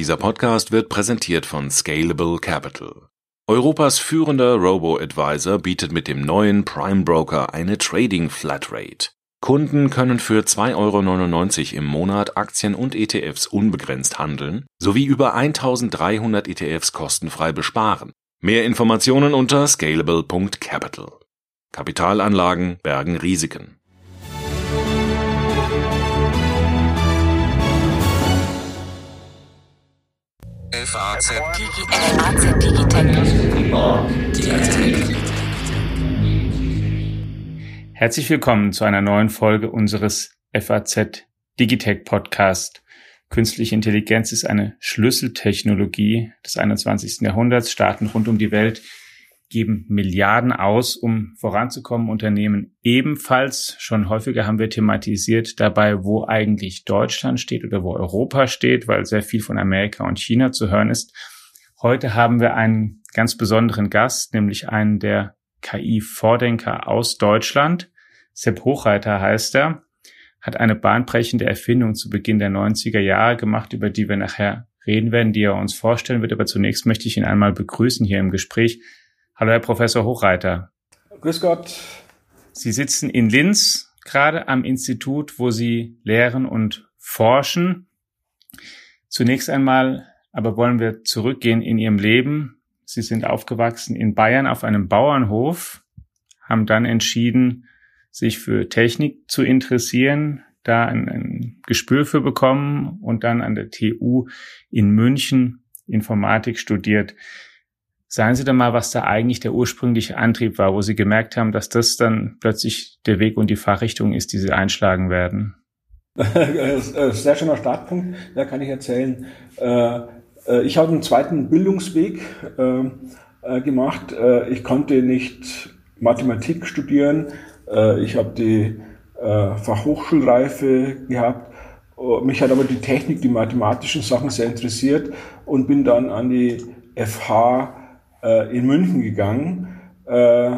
Dieser Podcast wird präsentiert von Scalable Capital. Europas führender Robo-Advisor bietet mit dem neuen Prime Broker eine Trading Flatrate. Kunden können für 2,99 Euro im Monat Aktien und ETFs unbegrenzt handeln sowie über 1300 ETFs kostenfrei besparen. Mehr Informationen unter scalable.capital. Kapitalanlagen bergen Risiken. FAZ Digitech. Herzlich willkommen zu einer neuen Folge unseres FAZ Digitech Podcast. Künstliche Intelligenz ist eine Schlüsseltechnologie des 21. Jahrhunderts. Staaten rund um die Welt geben Milliarden aus, um voranzukommen. Unternehmen ebenfalls. Schon häufiger haben wir thematisiert dabei, wo eigentlich Deutschland steht oder wo Europa steht, weil sehr viel von Amerika und China zu hören ist. Heute haben wir einen ganz besonderen Gast, nämlich einen der KI-Vordenker aus Deutschland. Sepp Hochreiter heißt er, hat eine bahnbrechende Erfindung zu Beginn der 90er Jahre gemacht, über die wir nachher reden werden, die er uns vorstellen wird. Aber zunächst möchte ich ihn einmal begrüßen hier im Gespräch. Hallo, Herr Professor Hochreiter. Grüß Gott. Sie sitzen in Linz, gerade am Institut, wo Sie lehren und forschen. Zunächst einmal aber wollen wir zurückgehen in Ihrem Leben. Sie sind aufgewachsen in Bayern auf einem Bauernhof, haben dann entschieden, sich für Technik zu interessieren, da ein, ein Gespür für bekommen und dann an der TU in München Informatik studiert. Sagen Sie doch mal, was da eigentlich der ursprüngliche Antrieb war, wo Sie gemerkt haben, dass das dann plötzlich der Weg und die Fachrichtung ist, die Sie einschlagen werden. Sehr schöner Startpunkt, da kann ich erzählen. Äh, äh, ich habe einen zweiten Bildungsweg äh, gemacht. Ich konnte nicht Mathematik studieren. Ich habe die Fachhochschulreife gehabt. Mich hat aber die Technik, die mathematischen Sachen sehr interessiert und bin dann an die FH äh, in München gegangen. Äh,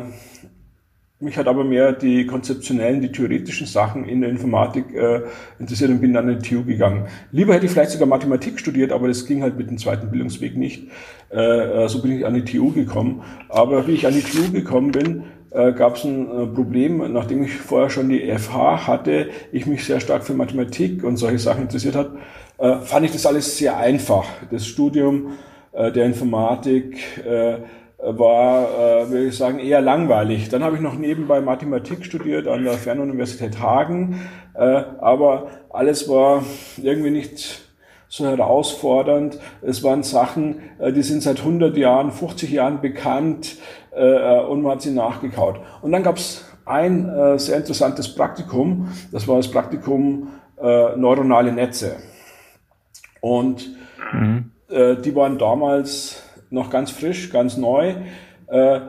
mich hat aber mehr die konzeptionellen, die theoretischen Sachen in der Informatik äh, interessiert und bin dann in die TU gegangen. Lieber hätte ich vielleicht sogar Mathematik studiert, aber das ging halt mit dem zweiten Bildungsweg nicht. Äh, so bin ich an die TU gekommen. Aber wie ich an die TU gekommen bin, äh, gab es ein äh, Problem, nachdem ich vorher schon die FH hatte, ich mich sehr stark für Mathematik und solche Sachen interessiert hat, äh, fand ich das alles sehr einfach. Das Studium äh, der Informatik äh, war, äh, würde ich sagen, eher langweilig. Dann habe ich noch nebenbei Mathematik studiert an der Fernuniversität Hagen, aber alles war irgendwie nicht so herausfordernd. Es waren Sachen, die sind seit 100 Jahren, 50 Jahren bekannt und man hat sie nachgekaut. Und dann gab es ein sehr interessantes Praktikum, das war das Praktikum neuronale Netze. Und mhm. Äh, die waren damals noch ganz frisch, ganz neu. Äh,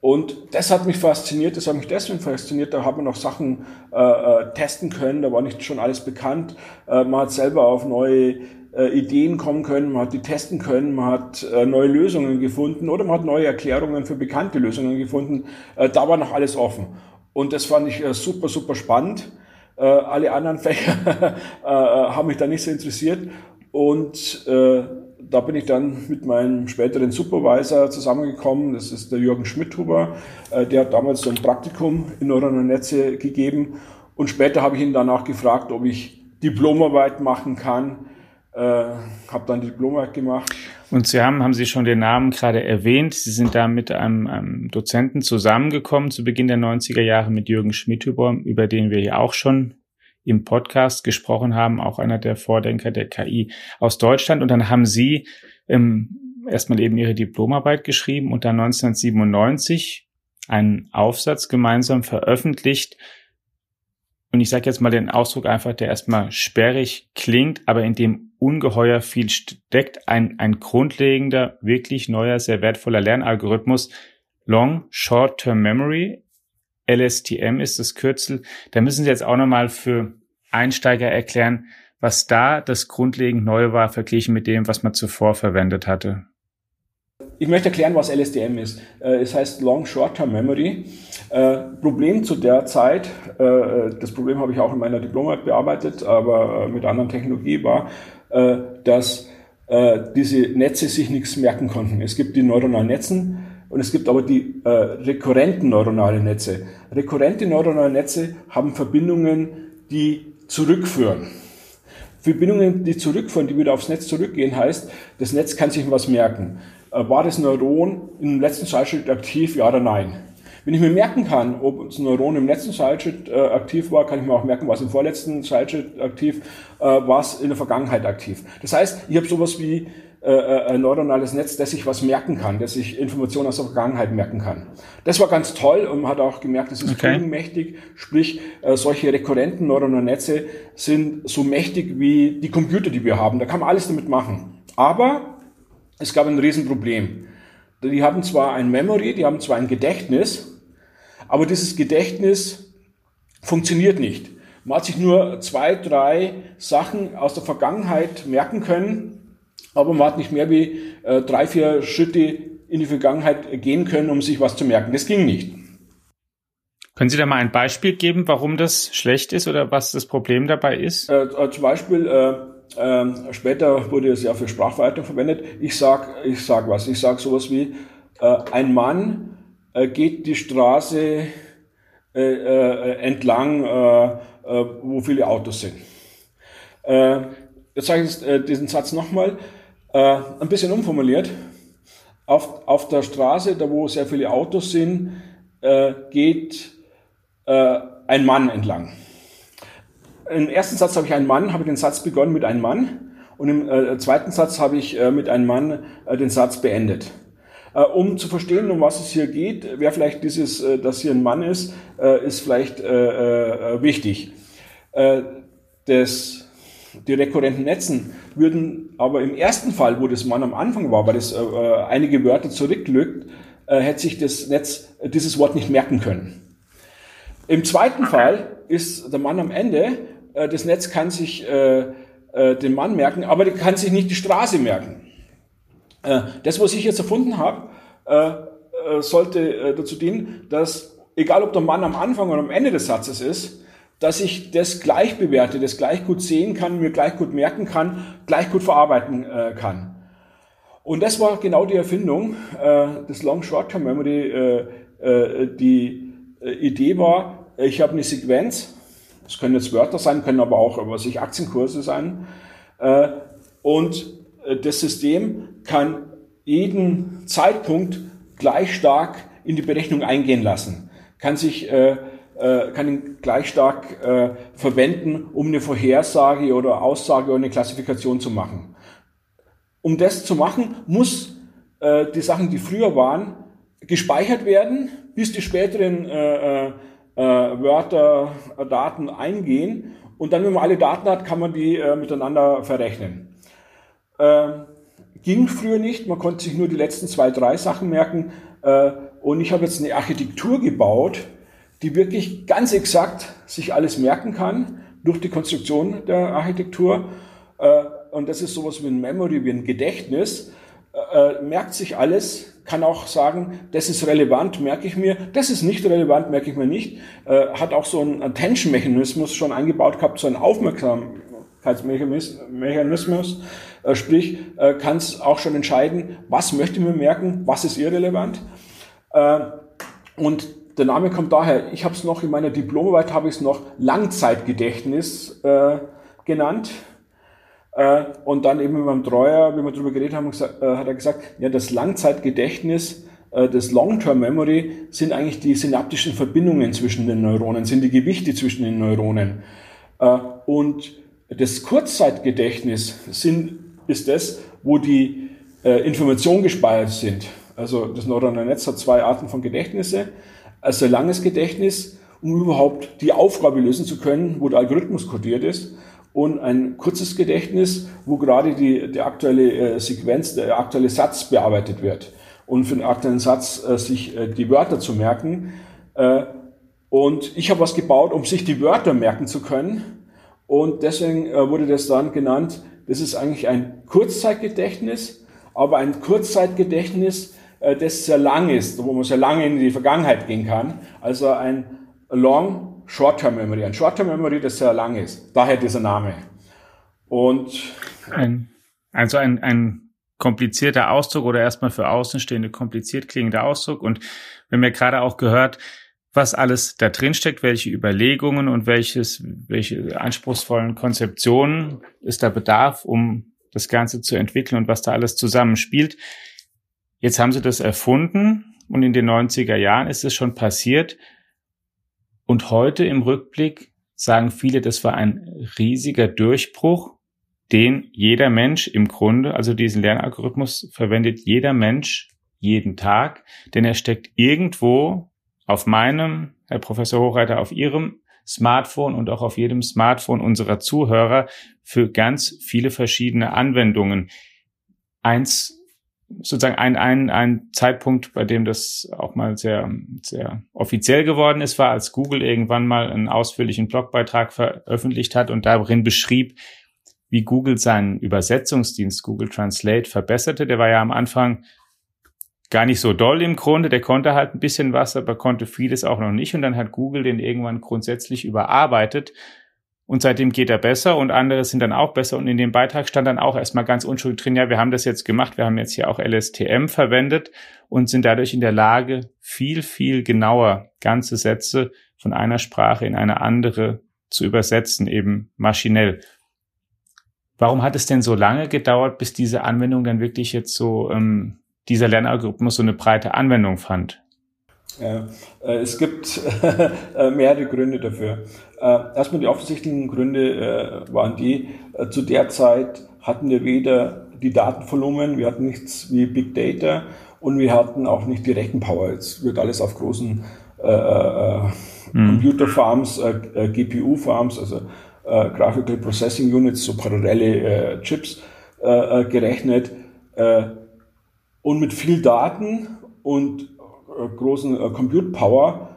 und das hat mich fasziniert, das hat mich deswegen fasziniert, da hat man noch Sachen äh, äh, testen können, da war nicht schon alles bekannt. Äh, man hat selber auf neue äh, Ideen kommen können, man hat die testen können, man hat äh, neue Lösungen gefunden oder man hat neue Erklärungen für bekannte Lösungen gefunden. Äh, da war noch alles offen. Und das fand ich äh, super, super spannend. Äh, alle anderen Fächer äh, haben mich da nicht so interessiert. Und äh, da bin ich dann mit meinem späteren Supervisor zusammengekommen. Das ist der Jürgen Schmidhuber. Äh, der hat damals so ein Praktikum in neuronale Netze gegeben. Und später habe ich ihn danach gefragt, ob ich Diplomarbeit machen kann. Äh, habe dann Diplomarbeit gemacht. Und Sie haben, haben Sie schon den Namen gerade erwähnt. Sie sind da mit einem, einem Dozenten zusammengekommen zu Beginn der 90er Jahre mit Jürgen Schmidhuber, über den wir hier auch schon im Podcast gesprochen haben, auch einer der Vordenker der KI aus Deutschland. Und dann haben Sie ähm, erstmal eben Ihre Diplomarbeit geschrieben und dann 1997 einen Aufsatz gemeinsam veröffentlicht. Und ich sage jetzt mal den Ausdruck einfach, der erstmal sperrig klingt, aber in dem ungeheuer viel steckt. Ein, ein grundlegender, wirklich neuer, sehr wertvoller Lernalgorithmus. Long Short-Term Memory LSTM ist das Kürzel. Da müssen Sie jetzt auch nochmal für Einsteiger erklären, was da das grundlegend Neue war, verglichen mit dem, was man zuvor verwendet hatte. Ich möchte erklären, was LSTM ist. Äh, es heißt Long Short-Term Memory. Äh, Problem zu der Zeit, äh, das Problem habe ich auch in meiner Diplomarbeit bearbeitet, aber mit anderen Technologie war, dass diese Netze sich nichts merken konnten. Es gibt die neuronalen Netzen und es gibt aber die äh, rekurrenten neuronalen Netze. Rekurrente neuronale Netze haben Verbindungen, die zurückführen. Verbindungen, die zurückführen, die wieder aufs Netz zurückgehen, heißt, das Netz kann sich was merken. Äh, war das Neuron im letzten Zeitschritt aktiv, ja oder nein? Wenn ich mir merken kann, ob das Neuron im letzten Zeitschritt äh, aktiv war, kann ich mir auch merken, was im vorletzten Zeitschritt aktiv äh, war, in der Vergangenheit aktiv. Das heißt, ich habe sowas wie äh, äh, neuronales Netz, das sich was merken kann, das sich Informationen aus der Vergangenheit merken kann. Das war ganz toll und man hat auch gemerkt, es ist okay. mächtig, sprich äh, solche rekurrenten neuronalen Netze sind so mächtig wie die Computer, die wir haben. Da kann man alles damit machen. Aber es gab ein Riesenproblem. Die haben zwar ein Memory, die haben zwar ein Gedächtnis, aber dieses Gedächtnis funktioniert nicht. Man hat sich nur zwei, drei Sachen aus der Vergangenheit merken können, aber man hat nicht mehr wie äh, drei, vier Schritte in die Vergangenheit gehen können, um sich was zu merken. Das ging nicht. Können Sie da mal ein Beispiel geben, warum das schlecht ist oder was das Problem dabei ist? Äh, äh zum Beispiel, äh, ähm, später wurde es ja für Sprachverarbeitung verwendet. Ich sag, ich sag was. Ich sag sowas wie, äh, ein Mann äh, geht die Straße äh, entlang, wo viele Autos sind. jetzt sage ich diesen Satz nochmal, ein bisschen umformuliert. Auf, auf der Straße, da wo sehr viele Autos sind, geht ein Mann entlang im ersten Satz habe ich einen Mann, habe den Satz begonnen mit einem Mann und im äh, zweiten Satz habe ich äh, mit einem Mann äh, den Satz beendet. Äh, um zu verstehen, um was es hier geht, wer vielleicht dieses, äh, dass hier ein Mann ist, äh, ist vielleicht wichtig. das, die rekurrenten Netzen würden aber im ersten Fall, wo das Mann am Anfang war, weil das einige Wörter zurücklückt, hätte sich das Netz dieses Wort nicht merken können. Im zweiten Fall ist der Mann am Ende äh, das Netz kann sich äh, äh, den Mann merken, aber kann sich nicht die Straße merken. Äh, das, was ich jetzt erfunden habe, äh, äh, sollte dazu dienen, dass, egal ob der Mann am Anfang oder am Ende des Satzes ist, dass ich das gleich bewerte, das gleich gut sehen kann, mir gleich gut merken kann, gleich gut verarbeiten kann. Und das war genau die Erfindung äh, des Long Short-Term Memory. Äh, äh, die Idee war, ich habe eine Sequenz, es können jetzt Wörter sein, können aber auch, was ich, Aktienkurse sein. Äh, und äh, das System kann jeden Zeitpunkt gleich stark in die Berechnung eingehen lassen, kann sich äh, kann ihn gleich stark verwenden, um eine Vorhersage oder Aussage oder eine Klassifikation zu machen. Um das zu machen, muss die Sachen, die früher waren, gespeichert werden, bis die späteren äh, Wörter, äh, Daten eingehen und dann, wenn man alle Daten hat, kann man die äh, miteinander verrechnen. Ähm, ging früher nicht, man konnte sich nur die letzten zwei, drei Sachen merken äh, und ich habe jetzt eine Architektur gebaut, die wirklich ganz exakt sich alles merken kann durch die Konstruktion der Architektur. Äh, und das ist sowas wie ein Memory, wie ein Gedächtnis. Äh, merkt sich alles, kann auch sagen, das ist relevant, merke ich mir, das ist nicht relevant, merke ich mir nicht. Äh, hat auch so einen Attention-Mechanismus schon eingebaut gehabt, so einen Aufmerksamkeitsmechanismus. Äh, sprich, äh, kann es auch schon entscheiden, was möchte ich mir merken, was ist irrelevant. Äh, und der Name kommt daher, ich habe es noch in meiner Diplomarbeit, habe ich es noch Langzeitgedächtnis äh, genannt äh, und dann eben beim Treuer, wie wir darüber geredet haben, äh, hat er gesagt, ja, das Langzeitgedächtnis, äh, das Long-Term Memory sind eigentlich die synaptischen Verbindungen zwischen den Neuronen, sind die Gewichte zwischen den Neuronen. Und das Kurzzeitgedächtnis sind, ist das, wo die Informationen gespeichert sind. Also das neuronale Netz hat zwei Arten von Gedächtnisse. Also langes Gedächtnis, um überhaupt die Aufgabe lösen zu können, wo der Algorithmus kodiert ist und ein kurzes Gedächtnis, wo gerade die, die aktuelle äh, Sequenz, der aktuelle Satz bearbeitet wird und für den aktuellen Satz äh, sich äh, die Wörter zu merken. Und ich habe was gebaut, um sich die Wörter merken zu können. Und deswegen wurde das dann genannt, das ist eigentlich ein Kurzzeitgedächtnis, aber ein Kurzzeitgedächtnis, das sehr lang ist, wo man sehr lange in die Vergangenheit gehen kann. Also ein Long Short-Term Memory. Ein Short-Term Memory, das sehr lang ist. Daher dieser Name. Und ein, Also ein, ein komplizierter Ausdruck oder erstmal für Außenstehende kompliziert klingender Ausdruck. Und wir haben ja gerade auch gehört, was alles da drin steckt, welche Überlegungen und welches, welche anspruchsvollen Konzeptionen es da bedarf, um das Ganze zu entwickeln und was da alles zusammenspielt. Jetzt haben sie das erfunden und in den 90er Jahren ist es schon passiert. Und heute im Rückblick sagen viele, das war ein riesiger Durchbruch, den jeder Mensch im Grunde, also diesen Lernalgorithmus verwendet jeder Mensch jeden Tag, denn er steckt irgendwo auf meinem, Herr Professor Hochreiter, auf Ihrem Smartphone und auch auf jedem Smartphone unserer Zuhörer für ganz viele verschiedene Anwendungen. Eins, sozusagen ein, ein, ein Zeitpunkt, bei dem das auch mal sehr, sehr offiziell geworden ist, war, als Google irgendwann mal einen ausführlichen Blogbeitrag veröffentlicht hat und darin beschrieb, wie Google seinen Übersetzungsdienst Google Translate verbesserte. Der war ja am Anfang gar nicht so doll im Grunde. Der konnte halt ein bisschen was, aber konnte vieles auch noch nicht. Und dann hat Google den irgendwann grundsätzlich überarbeitet. Und seitdem geht er besser und andere sind dann auch besser. Und in dem Beitrag stand dann auch erstmal ganz unschuldig drin, ja, wir haben das jetzt gemacht, wir haben jetzt hier auch LSTM verwendet und sind dadurch in der Lage, viel, viel genauer ganze Sätze von einer Sprache in eine andere zu übersetzen, eben maschinell. Warum hat es denn so lange gedauert, bis diese Anwendung dann wirklich jetzt so ähm, dieser Lernalgorithmus so eine breite Anwendung fand? Ja, äh, es gibt äh, mehrere Gründe dafür. Äh, erstmal die offensichtlichen Gründe waren die, zu der Zeit hatten wir weder die Datenvolumen, wir hatten nichts wie Big Data und wir hatten auch nicht die Rechenpower. Jetzt wird alles auf großen äh, mhm. Computerfarms, äh, GPU-Farms, also äh, Graphical Processing Units, so parallele Chips gerechnet und mit viel Daten und äh, großen äh, Compute Power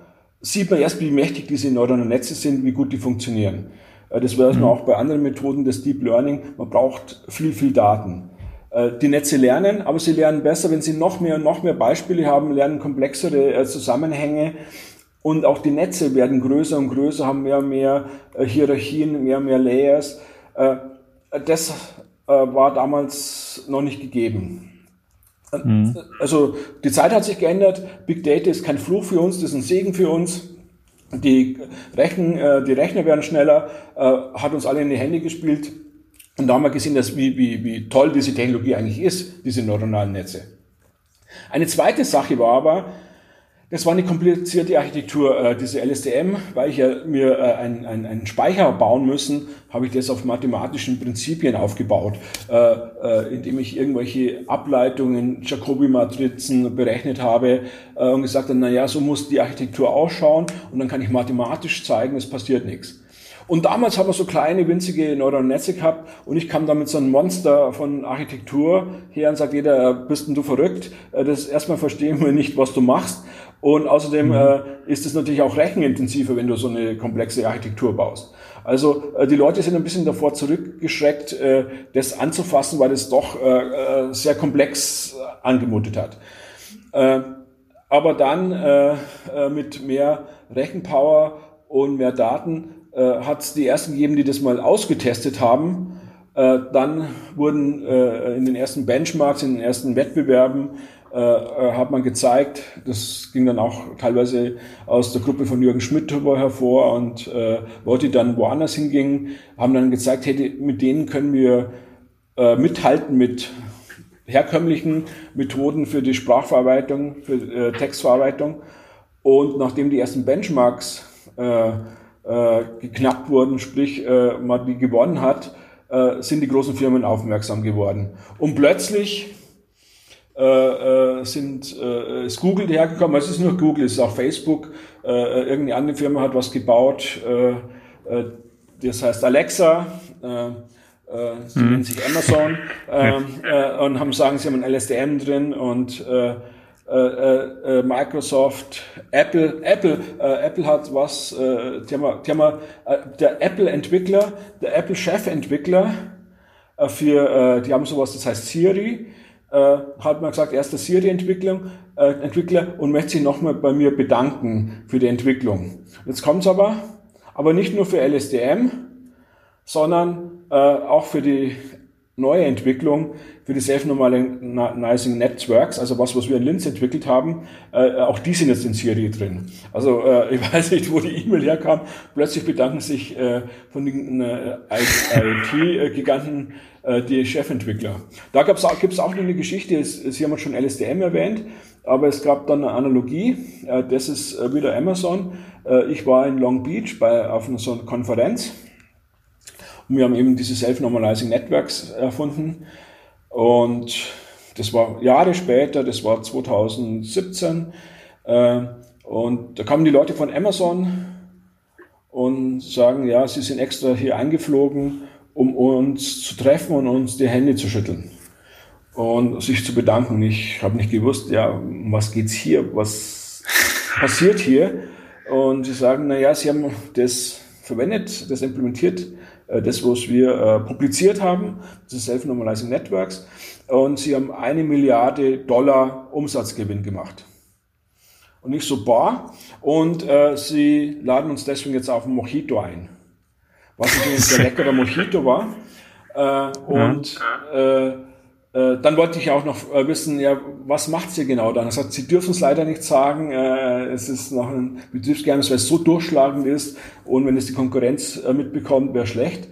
sieht man erst, wie mächtig diese neuronalen Netze sind, wie gut die funktionieren. Äh, das weiß man mhm. auch bei anderen Methoden des Deep Learning. Man braucht viel, viel Daten. Äh, die Netze lernen, aber sie lernen besser, wenn sie noch mehr und noch mehr Beispiele haben, lernen komplexere äh, Zusammenhänge. Und auch die Netze werden größer und größer, haben mehr und mehr äh, Hierarchien, mehr und mehr Layers. Das war damals noch nicht gegeben. Mhm. Also die Zeit hat sich geändert. Big Data ist kein Fluch für uns, das ist ein Segen für uns. Die, Rechen, äh, die Rechner werden schneller, äh, hat uns alle in die Hände gespielt. Und da haben wir gesehen, dass wie, wie, wie toll diese Technologie eigentlich ist, diese neuronalen Netze. Eine zweite Sache war aber, das war eine komplizierte Architektur, äh, diese LSTM, weil ich ja mir äh, einen, einen Speicher bauen müssen, habe ich das auf mathematischen Prinzipien aufgebaut, äh, äh, indem ich irgendwelche Ableitungen, Jacobi-Matrizen berechnet habe äh, und gesagt habe, na ja, so muss die Architektur ausschauen und dann kann ich mathematisch zeigen, es passiert nichts. Und damals haben wir so kleine, winzige neuronale Netze gehabt und ich kam damit so ein Monster von Architektur her und sagt jeder, bist denn du verrückt? Äh, das erstmal verstehen wir nicht, was du machst. Und außerdem mhm. äh, ist es natürlich auch rechenintensiver, wenn du so eine komplexe Architektur baust. Also äh, die Leute sind ein bisschen davor zurückgeschreckt, äh, das anzufassen, weil es doch äh, äh sehr komplex äh, angemutet hat. Äh, aber dann äh, äh, mit mehr Rechenpower und mehr Daten äh, hat es die ersten gegeben, die das mal ausgetestet haben. Äh, dann wurden äh, in den ersten Benchmarks, in den ersten Wettbewerben äh, äh, hat man gezeigt, das ging dann auch teilweise aus der Gruppe von Jürgen Schmidt hervor und äh, Leute, dann woanders hingingen, haben dann gezeigt, hey, mit denen können wir äh, mithalten mit herkömmlichen Methoden für die Sprachverarbeitung, für äh, Textverarbeitung. Und nachdem die ersten Benchmarks äh, äh, geknackt wurden, sprich äh, man die gewonnen hat, äh, sind die großen Firmen aufmerksam geworden. Und plötzlich äh, äh, sind, äh, ist Google hergekommen, es ist nur Google, es ist auch Facebook, äh, irgendeine andere Firma hat was gebaut, äh, äh, das heißt Alexa, äh, äh, sie mhm. nennen sich Amazon. Äh, äh, und haben sagen, sie haben ein LSDM drin und äh, äh, äh, Microsoft, Apple, Apple, äh, Apple hat was, äh, die haben, die haben, äh, der Apple-Entwickler, der Apple-Chefentwickler äh, für, äh, die haben sowas, das heißt Siri, äh, hat man gesagt, er ist der Siri-Entwickler äh, Entwickler und möchte sich nochmal bei mir bedanken für die Entwicklung. Jetzt kommt's aber, aber nicht nur für LSDM, sondern äh, auch für die neue Entwicklung für die Self-Normalizing Networks, also was, was wir in Linz entwickelt haben, äh, auch die sind jetzt in Siri drin. Also äh, ich weiß nicht, wo die E-Mail herkam. Plötzlich bedanken sich äh, von den äh, IT-Giganten äh, die Chefentwickler. Da gibt es auch eine Geschichte, Sie haben schon LSTM erwähnt, aber es gab dann eine Analogie, äh, das ist wieder Amazon. Ich war in Long Beach bei, auf einer so einer Konferenz und wir haben eben diese Self-Normalizing Networks erfunden. Und das war Jahre später, das war 2017. Äh, und da kamen die Leute von Amazon und sagen, ja, sie sind extra hier eingeflogen, um uns zu treffen und uns die Hände zu schütteln und sich zu bedanken. Ich habe nicht gewusst, ja, um was geht's hier, was passiert hier? Und sie sagen, na ja, sie haben das verwendet, das implementiert das, was wir äh, publiziert haben, das Self-Normalizing Networks. Und sie haben eine Milliarde Dollar Umsatzgewinn gemacht. Und nicht so bar. Und äh, sie laden uns deswegen jetzt auf ein Mojito ein. Was übrigens der leckere Mojito war. Äh, und äh, äh, dann wollte ich auch noch äh, wissen, ja, was macht sie genau dann? Er sagt, sie dürfen es leider nicht sagen. Äh, es ist noch ein Betriebsgeheimnis, weil es so durchschlagend ist und wenn es die Konkurrenz mitbekommt, wäre schlecht.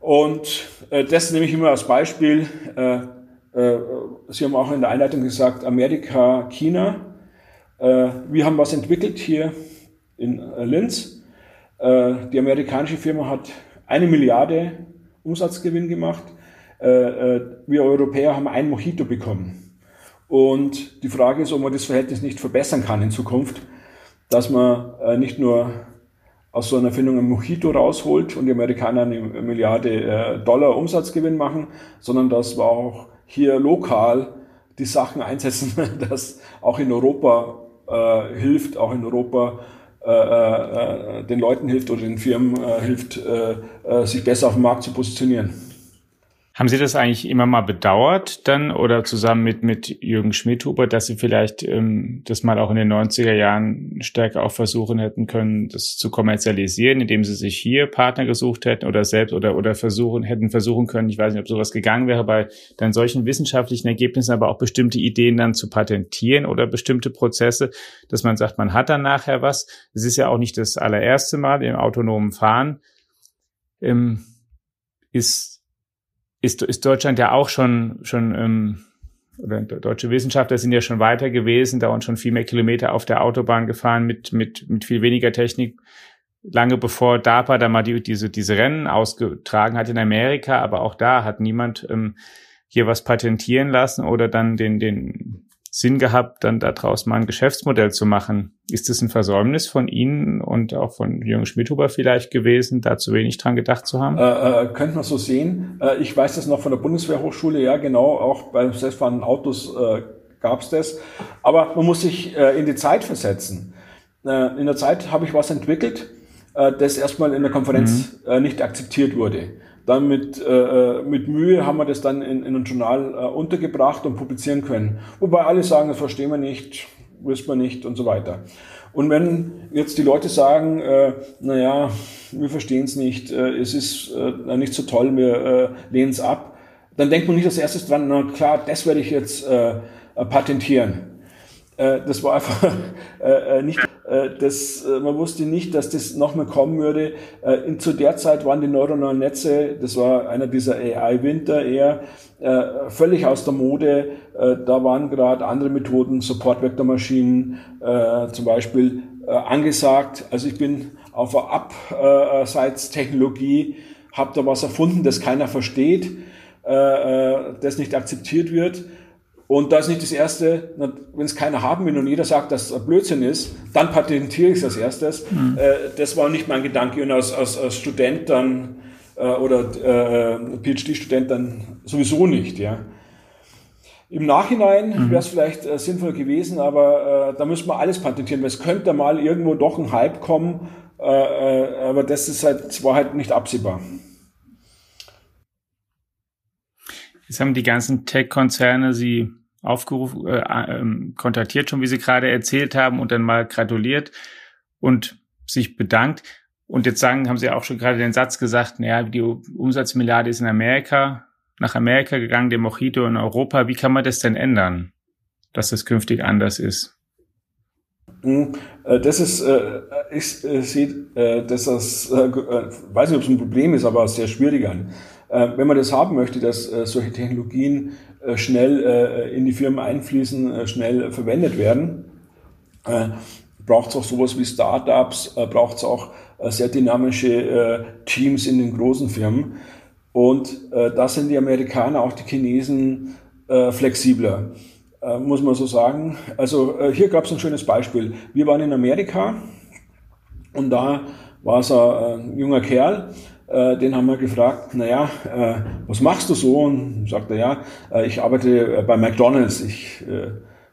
Und das nehme ich immer als Beispiel. Sie haben auch in der Einleitung gesagt, Amerika, China. Wir haben was entwickelt hier in Linz. Die amerikanische Firma hat eine Milliarde Umsatzgewinn gemacht wir Europäer haben ein Mojito bekommen. Und die Frage ist, ob man das Verhältnis nicht verbessern kann in Zukunft, dass man äh, nicht nur aus so einer Erfindung ein Mojito rausholt und die Amerikaner eine Milliarde Dollar Umsatzgewinn machen, sondern dass wir auch hier lokal die Sachen einsetzen, dass auch in Europa äh, hilft, auch in Europa äh, äh, den Leuten hilft oder den Firmen hilft, sich besser auf dem Markt zu positionieren. Haben Sie das eigentlich immer mal bedauert dann oder zusammen mit, mit Jürgen Schmidhuber, dass Sie vielleicht ähm, das mal auch in den 90er Jahren stärker auch versuchen hätten können, das zu kommerzialisieren, indem Sie sich hier Partner gesucht hätten oder selbst oder, oder versuchen, hätten versuchen können, ich weiß nicht, ob sowas gegangen wäre, bei dann solchen wissenschaftlichen Ergebnissen, aber auch bestimmte Ideen dann zu patentieren oder bestimmte Prozesse, dass man sagt, man hat dann nachher was. Es ist ja auch nicht das allererste Mal im autonomen Fahren. Ähm, ist ist, ist Deutschland ja auch schon, schon ähm, oder deutsche Wissenschaftler sind ja schon weiter gewesen, da und schon viel mehr Kilometer auf der Autobahn gefahren mit, mit, mit viel weniger Technik. Lange bevor DARPA da mal die, diese, diese Rennen ausgetragen hat in Amerika, aber auch da hat niemand ähm, hier was patentieren lassen oder dann den, den Sinn gehabt, dann daraus mal ein Geschäftsmodell zu machen. Ist das ein Versäumnis von Ihnen und auch von Jürgen Schmidhuber vielleicht gewesen, da zu wenig dran gedacht zu haben? Äh, äh, könnte man so sehen. Äh, ich weiß das noch von der Bundeswehrhochschule, ja genau, auch bei selbstfahrenden Autos äh, gab es das. Aber man muss sich äh, in die Zeit versetzen. Äh, in der Zeit habe ich was entwickelt, äh, das erstmal in der Konferenz mhm. äh, nicht akzeptiert wurde. Dann mit, äh, äh, mit Mühe haben wir das dann in, in ein Journal äh, untergebracht und publizieren können. Wobei alle sagen, das verstehen wir nicht, wissen wir nicht und so weiter. Und wenn jetzt die Leute sagen, äh, naja, wir verstehen es nicht, äh, es ist äh, nicht so toll, wir äh, lehnen es ab, dann denkt man nicht als erstes dran, na klar, das werde ich jetzt äh, patentieren. Äh, das war einfach äh, äh, nicht, das, man wusste nicht, dass das nochmal kommen würde. In, zu der Zeit waren die neuronalen Netze, das war einer dieser AI-Winter eher, völlig aus der Mode. Da waren gerade andere Methoden, Support-Vektormaschinen zum Beispiel, angesagt. Also ich bin auf der Abseitstechnologie, habe da was erfunden, das keiner versteht, das nicht akzeptiert wird. Und das ist nicht das Erste, wenn es keiner haben will und jeder sagt, dass es Blödsinn ist, dann patentiere ich es als erstes. Mhm. Äh, das war nicht mein Gedanke. Und als, als, als Student dann äh, oder äh, PhD-Student dann sowieso nicht. Ja. Im Nachhinein mhm. wäre es vielleicht sinnvoll gewesen, aber da müssen wir alles patentieren, weil es könnte mal irgendwo doch ein Hype kommen, aber das ist halt, das war halt nicht absehbar. Jetzt haben die ganzen Tech-Konzerne sie aufgerufen, äh, äh, kontaktiert schon, wie Sie gerade erzählt haben, und dann mal gratuliert und sich bedankt. Und jetzt sagen, haben Sie auch schon gerade den Satz gesagt, naja, die Umsatzmilliarde ist in Amerika, nach Amerika gegangen, der Mojito in Europa. Wie kann man das denn ändern, dass das künftig anders ist? Hm, äh, das ist, äh, ich äh, sehe, dass das, weiß nicht, ob es ein Problem ist, aber sehr schwierig an. Wenn man das haben möchte, dass solche Technologien schnell in die Firmen einfließen, schnell verwendet werden, braucht es auch sowas wie Startups, braucht es auch sehr dynamische Teams in den großen Firmen. Und da sind die Amerikaner, auch die Chinesen, flexibler. Äh, muss man so sagen. Also äh, hier gab es ein schönes Beispiel. Wir waren in Amerika und da war es ein junger Kerl, äh, den haben wir gefragt, naja, was machst du so? Und sagte, ja, ich arbeite bei McDonalds, ich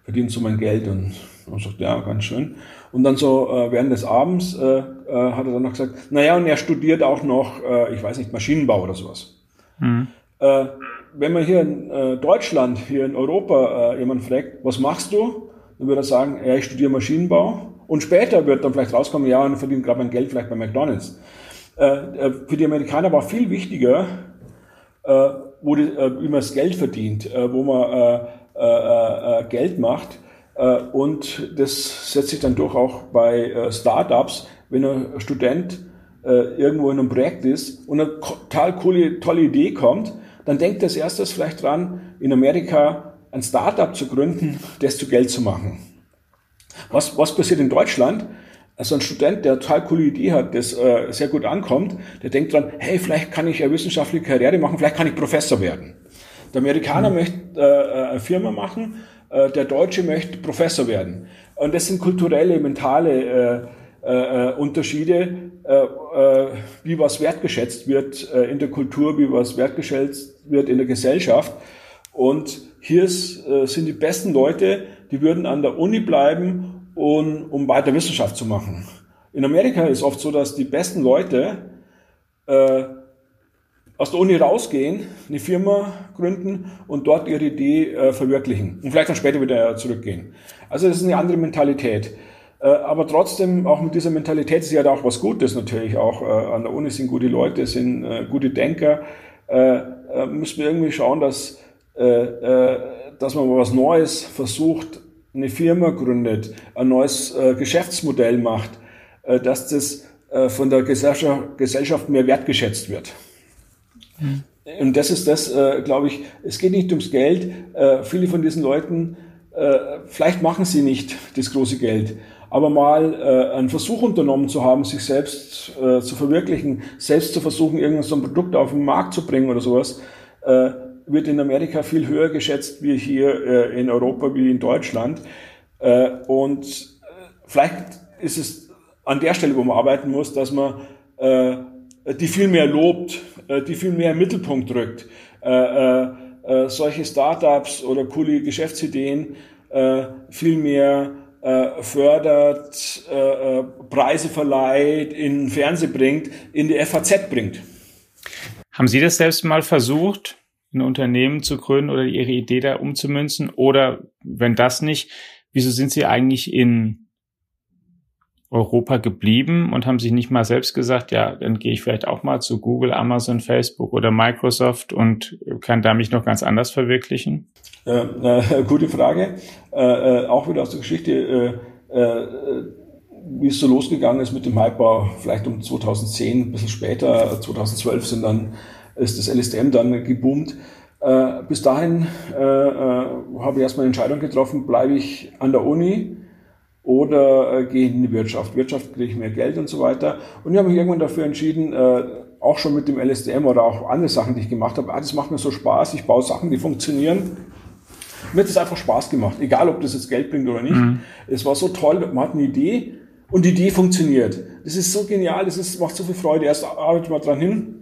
verdiene so mein Geld. Und er sagt, ja, ganz schön. Und dann so während des Abends hat er dann noch gesagt, naja, und er studiert auch noch, ich weiß nicht, Maschinenbau oder sowas. Mhm wenn man hier in äh, Deutschland, hier in Europa äh, jemand fragt, was machst du? Dann würde er sagen, ja, ich studiere Maschinenbau. Und später wird dann vielleicht rauskommen, ja, und verdiene gerade mein Geld vielleicht bei McDonalds. Äh, äh für die Amerikaner war viel wichtiger, äh, wo die, äh, wie man das Geld verdient, äh, wo man äh, Geld macht. Und das setzt sich dann durch auch bei Startups, wenn ein Student irgendwo in einem Projekt ist und eine total coole, tolle Idee kommt, dann denkt als erstes vielleicht dran, in Amerika ein Startup zu gründen, das zu Geld zu machen. Was, was passiert in Deutschland? Also ein Student, der total coole Idee hat, das äh, sehr gut ankommt, der denkt dran, hey, vielleicht kann ich eine wissenschaftliche Karriere machen, vielleicht kann ich Professor werden. Der Amerikaner mhm. möchte äh, eine Firma machen, äh, der Deutsche möchte Professor werden. Und das sind kulturelle, mentale äh, äh, Unterschiede, äh, äh, wie was wertgeschätzt wird äh, in der Kultur, wie was wertgeschätzt wird in der Gesellschaft. Und hier ist, äh, sind die besten Leute, die würden an der Uni bleiben, um, um weiter Wissenschaft zu machen. In Amerika ist oft so, dass die besten Leute äh, aus der Uni rausgehen, eine Firma gründen und dort ihre Idee äh, verwirklichen und vielleicht dann später wieder zurückgehen. Also das ist eine andere Mentalität. Äh, aber trotzdem, auch mit dieser Mentalität ist ja da auch was Gutes natürlich. Auch äh, an der Uni sind gute Leute, sind äh, gute Denker. Äh, müssen wir irgendwie schauen, dass, dass man was Neues versucht, eine Firma gründet, ein neues Geschäftsmodell macht, dass das von der Gesellschaft, Gesellschaft mehr wertgeschätzt wird. Mhm. Und das ist das, glaube ich, es geht nicht ums Geld. viele von diesen Leuten, vielleicht machen sie nicht das große Geld, aber mal äh, einen Versuch unternommen zu haben, sich selbst äh, zu verwirklichen, selbst zu versuchen, irgendein so ein Produkt auf den Markt zu bringen oder sowas, äh, wird in Amerika viel höher geschätzt wie hier äh, in Europa, wie in Deutschland. Äh, und äh, vielleicht ist es an der Stelle, wo man arbeiten muss, dass man äh, die viel mehr lobt, äh, die viel mehr im Mittelpunkt rückt. Äh, äh, solche Startups oder coole Geschäftsideen äh, viel mehr fördert, Preise verleiht, in Fernsehen bringt, in die FAZ bringt. Haben Sie das selbst mal versucht, ein Unternehmen zu gründen oder Ihre Idee da umzumünzen? Oder wenn das nicht, wieso sind Sie eigentlich in Europa geblieben und haben sich nicht mal selbst gesagt, ja, dann gehe ich vielleicht auch mal zu Google, Amazon, Facebook oder Microsoft und kann da mich noch ganz anders verwirklichen? Äh, äh, gute Frage. Äh, äh, auch wieder aus der Geschichte, äh, äh, wie es so losgegangen ist mit dem Hypebau, vielleicht um 2010, ein bisschen später, 2012 sind dann, ist das LSTM dann geboomt. bis dahin habe ich erstmal eine Entscheidung getroffen, bleibe ich an der Uni, oder äh, gehe in die Wirtschaft. Wirtschaft kriege ich mehr Geld und so weiter. Und ich habe mich irgendwann dafür entschieden, äh, auch schon mit dem LSDM oder auch andere Sachen, die ich gemacht habe, ah, das macht mir so Spaß, ich baue Sachen, die funktionieren. Mir hat es einfach Spaß gemacht, egal ob das jetzt Geld bringt oder nicht. Mhm. Es war so toll, man hat eine Idee und die Idee funktioniert. Das ist so genial, das ist, macht so viel Freude. Erst arbeitet man dran hin.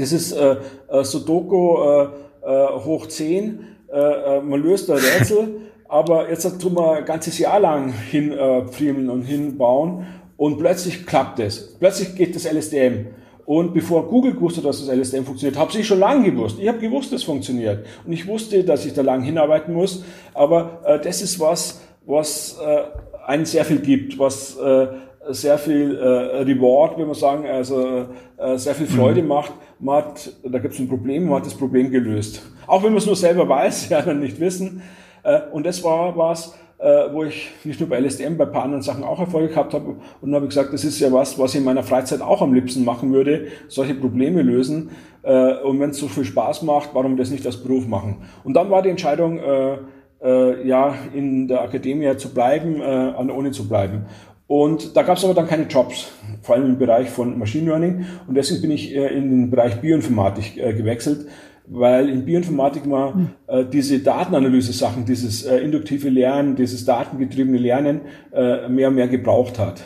Das ist äh, äh, Sudoku äh, äh, hoch 10. Äh, äh, man löst ein Rätsel aber jetzt tun wir ein ganzes Jahr lang hinfriemeln äh, und hinbauen und plötzlich klappt es. Plötzlich geht das LSDM. Und bevor Google gewusst hat, dass das LSDM funktioniert, habe ich schon lange gewusst. Ich habe gewusst, dass es funktioniert. Und ich wusste, dass ich da lang hinarbeiten muss. Aber äh, das ist was, was äh, einen sehr viel gibt, was äh, sehr viel äh, Reward, wenn man sagen, also äh, sehr viel Freude mhm. macht. Man hat, da gibt es ein Problem, man hat das Problem gelöst. Auch wenn man es nur selber weiß, ja, dann nicht wissen. Äh, und das war was, äh, wo ich nicht nur bei LSDM, bei ein paar anderen Sachen auch Erfolg gehabt habe. Und dann habe ich gesagt, das ist ja was, was ich in meiner Freizeit auch am liebsten machen würde, solche Probleme lösen. Äh, und wenn es so viel Spaß macht, warum das nicht als Beruf machen? Und dann war die Entscheidung, äh, äh, ja, in der Akademie zu bleiben, äh, an der Uni zu bleiben. Und da gab es aber dann keine Jobs, vor allem im Bereich von Machine Learning. Und deswegen bin ich äh, in den Bereich Bioinformatik äh, gewechselt, weil in Bioinformatik man äh, diese Datenanalyse-Sachen, dieses äh, induktive Lernen, dieses datengetriebene Lernen äh, mehr und mehr gebraucht hat.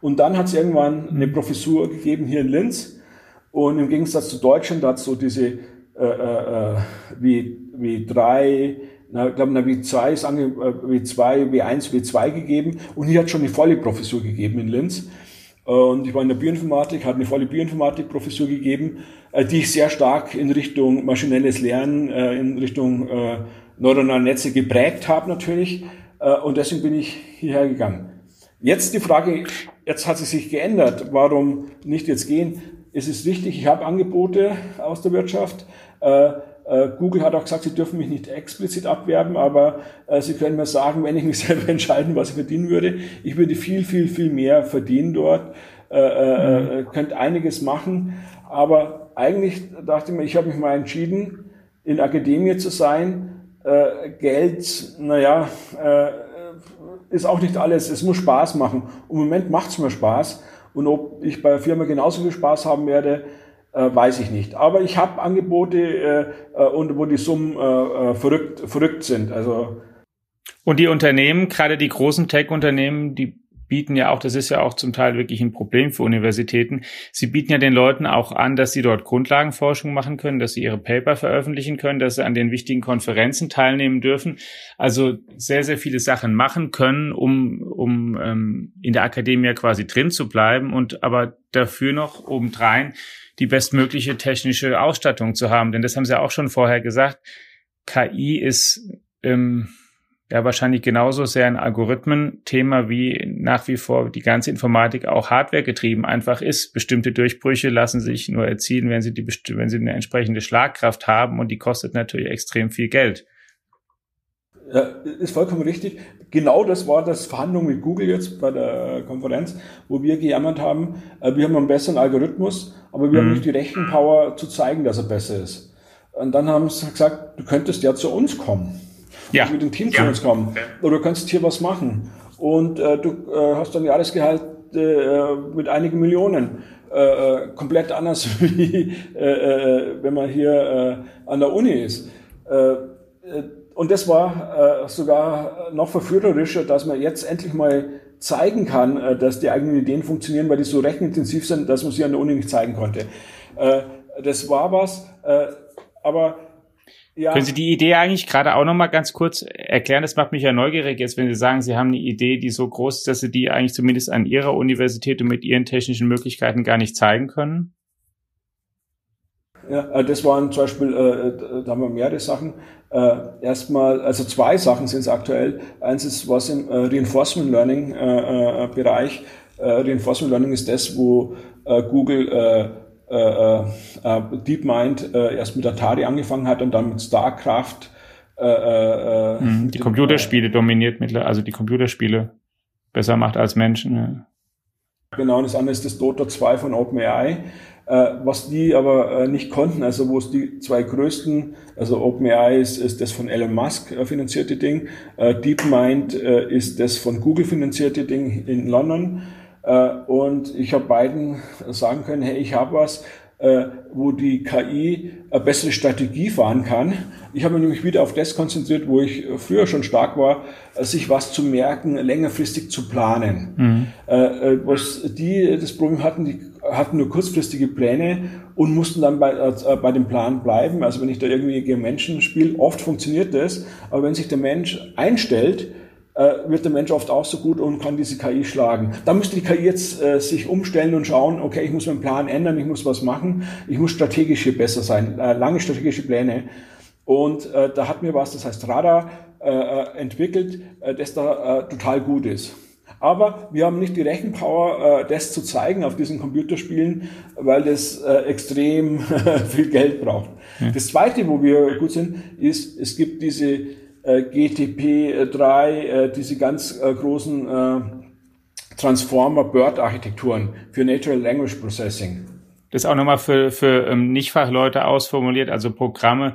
Und dann hat es irgendwann eine Professur gegeben hier in Linz. Und im Gegensatz zu Deutschland hat es so diese äh, äh, äh wie, wie drei na, ich glaube, na, W2 ist ange, W2, W1, W2 gegeben und hier hat schon eine volle Professur gegeben in Linz. Und ich war in der Bioinformatik, hat eine volle Bioinformatik-Professur gegeben, äh, die ich sehr stark in Richtung maschinelles Lernen, äh, in Richtung äh, neuronale Netze geprägt habe natürlich. Und deswegen bin ich hierher gegangen. Jetzt die Frage, jetzt hat sie sich geändert. Warum nicht jetzt gehen? Es ist richtig, ich habe Angebote aus der Wirtschaft. Äh, Google hat auch gesagt, sie dürfen mich nicht explizit abwerben, aber äh, sie können mir sagen, wenn ich mich selber entscheiden, was ich verdienen würde. Ich würde viel, viel, viel mehr verdienen dort, äh, äh, mhm. äh könnte einiges machen. Aber eigentlich dachte ich mir, ich habe mich mal entschieden, in Akademie zu sein. Äh, Geld, naja, ist auch nicht alles. Es muss Spaß machen. Im Moment macht es mir Spaß. Und ob ich bei der Firma genauso viel Spaß haben werde, äh, weiß ich nicht. Aber ich habe Angebote, äh, äh, und wo die Summen äh, äh, verrückt, verrückt sind. Also und die Unternehmen, gerade die großen Tech-Unternehmen, die bieten ja auch, das ist ja auch zum Teil wirklich ein Problem für Universitäten, sie bieten ja den Leuten auch an, dass sie dort Grundlagenforschung machen können, dass sie ihre Paper veröffentlichen können, dass sie an den wichtigen Konferenzen teilnehmen dürfen. Also sehr, sehr viele Sachen machen können, um, um ähm, in der Akademie quasi drin zu bleiben und aber dafür noch obendrein die bestmögliche technische Ausstattung zu haben. Denn das haben Sie auch schon vorher gesagt. KI ist ähm, ja wahrscheinlich genauso sehr ein Algorithmen-Thema wie nach wie vor die ganze Informatik auch Hardware getrieben einfach ist. Bestimmte Durchbrüche lassen sich nur erzielen, wenn sie die wenn sie eine entsprechende Schlagkraft haben und die kostet natürlich extrem viel Geld. Ja, ist vollkommen richtig. Genau das war das Verhandlung mit Google jetzt bei der Konferenz, wo wir gejammert haben, äh, wir haben einen besseren Algorithmus, aber wir mhm. haben nicht die Rechenpower zu zeigen, dass er besser ist. Und dann haben sie gesagt, du könntest ja zu uns kommen. Ja. Mit dem Team ja. zu uns kommen. Oder du kannst hier was machen. Und äh, du äh, hast dann Jahresgehalt äh, mit einigen Millionen. Äh, äh komplett anders, wie wenn man hier an der Uni ist und das war äh, sogar noch verführerischer, dass man jetzt endlich mal zeigen kann, äh, dass die eigenen Ideen funktionieren, weil die so rechenintensiv sind, dass man sie an der Uni nicht zeigen konnte. Äh, das war was, äh, aber ja. Können Sie die Idee eigentlich gerade auch noch mal ganz kurz erklären? Das macht mich ja neugierig jetzt, wenn Sie sagen, Sie haben eine Idee, die so groß ist, dass Sie die eigentlich zumindest an Ihrer Universität und mit Ihren technischen Möglichkeiten gar nicht zeigen können. Ja, äh, das waren zum Beispiel, äh, da haben wir mehrere Sachen. Äh, erstmal, also zwei Sachen sind es aktuell. Eins ist was im Reinforcement Learning Bereich. Reinforcement Learning ist das, wo Google DeepMind erst mit Atari angefangen hat und dann mit StarCraft. Mhm, die Computerspiele dominiert mittlerweile, also die Computerspiele besser macht als Menschen. Ja. Genau, und das andere ist das Dota 2 von OpenAI. Äh, was die aber äh, nicht konnten, also wo es die zwei größten, also OpenAI ist, ist das von Elon Musk äh, finanzierte Ding, DeepMind ist das von Google finanzierte Ding in London. und ich habe beiden sagen können, hey, ich habe was, wo die KI eine bessere Strategie fahren kann. Ich habe mich nämlich wieder auf das konzentriert, wo ich früher schon stark war, sich was zu merken, längerfristig zu planen. Mhm. Äh, äh, was die das Problem hatten, die hatten nur kurzfristige Pläne und mussten dann bei, äh, bei dem Plan bleiben. Also wenn ich da irgendwie gegen Menschen spiele, oft funktioniert das, aber wenn sich der Mensch einstellt, äh, wird der Mensch oft auch so gut und kann diese KI schlagen. Da müsste die KI jetzt äh, sich umstellen und schauen, okay, ich muss meinen Plan ändern, ich muss was machen, ich muss strategisch hier besser sein, äh, lange strategische Pläne. Und äh, da hat mir was, das heißt Radar, äh, äh entwickelt, äh, das da äh, total gut ist. Aber wir haben nicht die Rechenpower, äh, das zu zeigen auf diesen Computerspielen, weil das äh, extrem viel Geld braucht. Ja. Das Zweite, wo wir gut sind, ist, es gibt diese äh, GTP3, äh, diese ganz äh, großen äh, Transformer-Bird-Architekturen für Natural Language Processing. Das ist auch nochmal für, für ähm, Nichtfachleute ausformuliert, also Programme,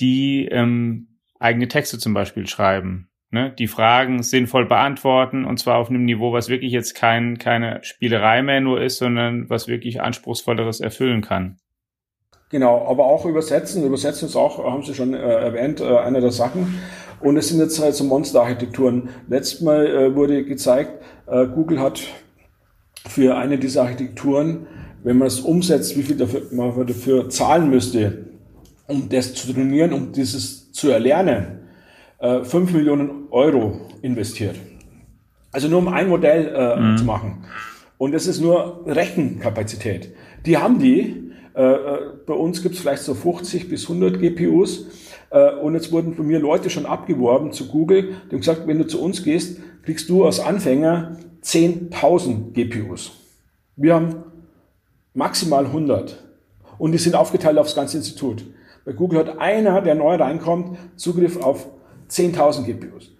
die ähm, eigene Texte zum Beispiel schreiben ne, die Fragen sinnvoll beantworten und zwar auf einem Niveau, was wirklich jetzt kein, keine Spielerei mehr nur ist, sondern was wirklich anspruchsvolleres erfüllen kann. Genau, aber auch übersetzen. Übersetzen ist auch, haben Sie schon äh, erwähnt, äh, eine der Sachen. Und es sind jetzt halt so Monsterarchitekturen. Letztes Mal äh, wurde gezeigt, äh, Google hat für eine dieser Architekturen, wenn man es umsetzt, wie viel dafür, man dafür zahlen müsste, um das zu trainieren, um dieses zu erlernen, 5 äh, Millionen Euro investiert. Also nur um ein Modell äh, mhm. zu machen. Und das ist nur Rechenkapazität. Die haben die. Äh, äh bei uns gibt es vielleicht so 50 bis 100 GPUs. Äh, und jetzt wurden von mir Leute schon abgeworben zu Google. Die haben gesagt, wenn du zu uns gehst, kriegst du als Anfänger 10.000 GPUs. Wir haben maximal 100. Und die sind aufgeteilt aufs ganze Institut. Bei Google hat einer, der neu reinkommt, Zugriff auf 10.000 GPUs.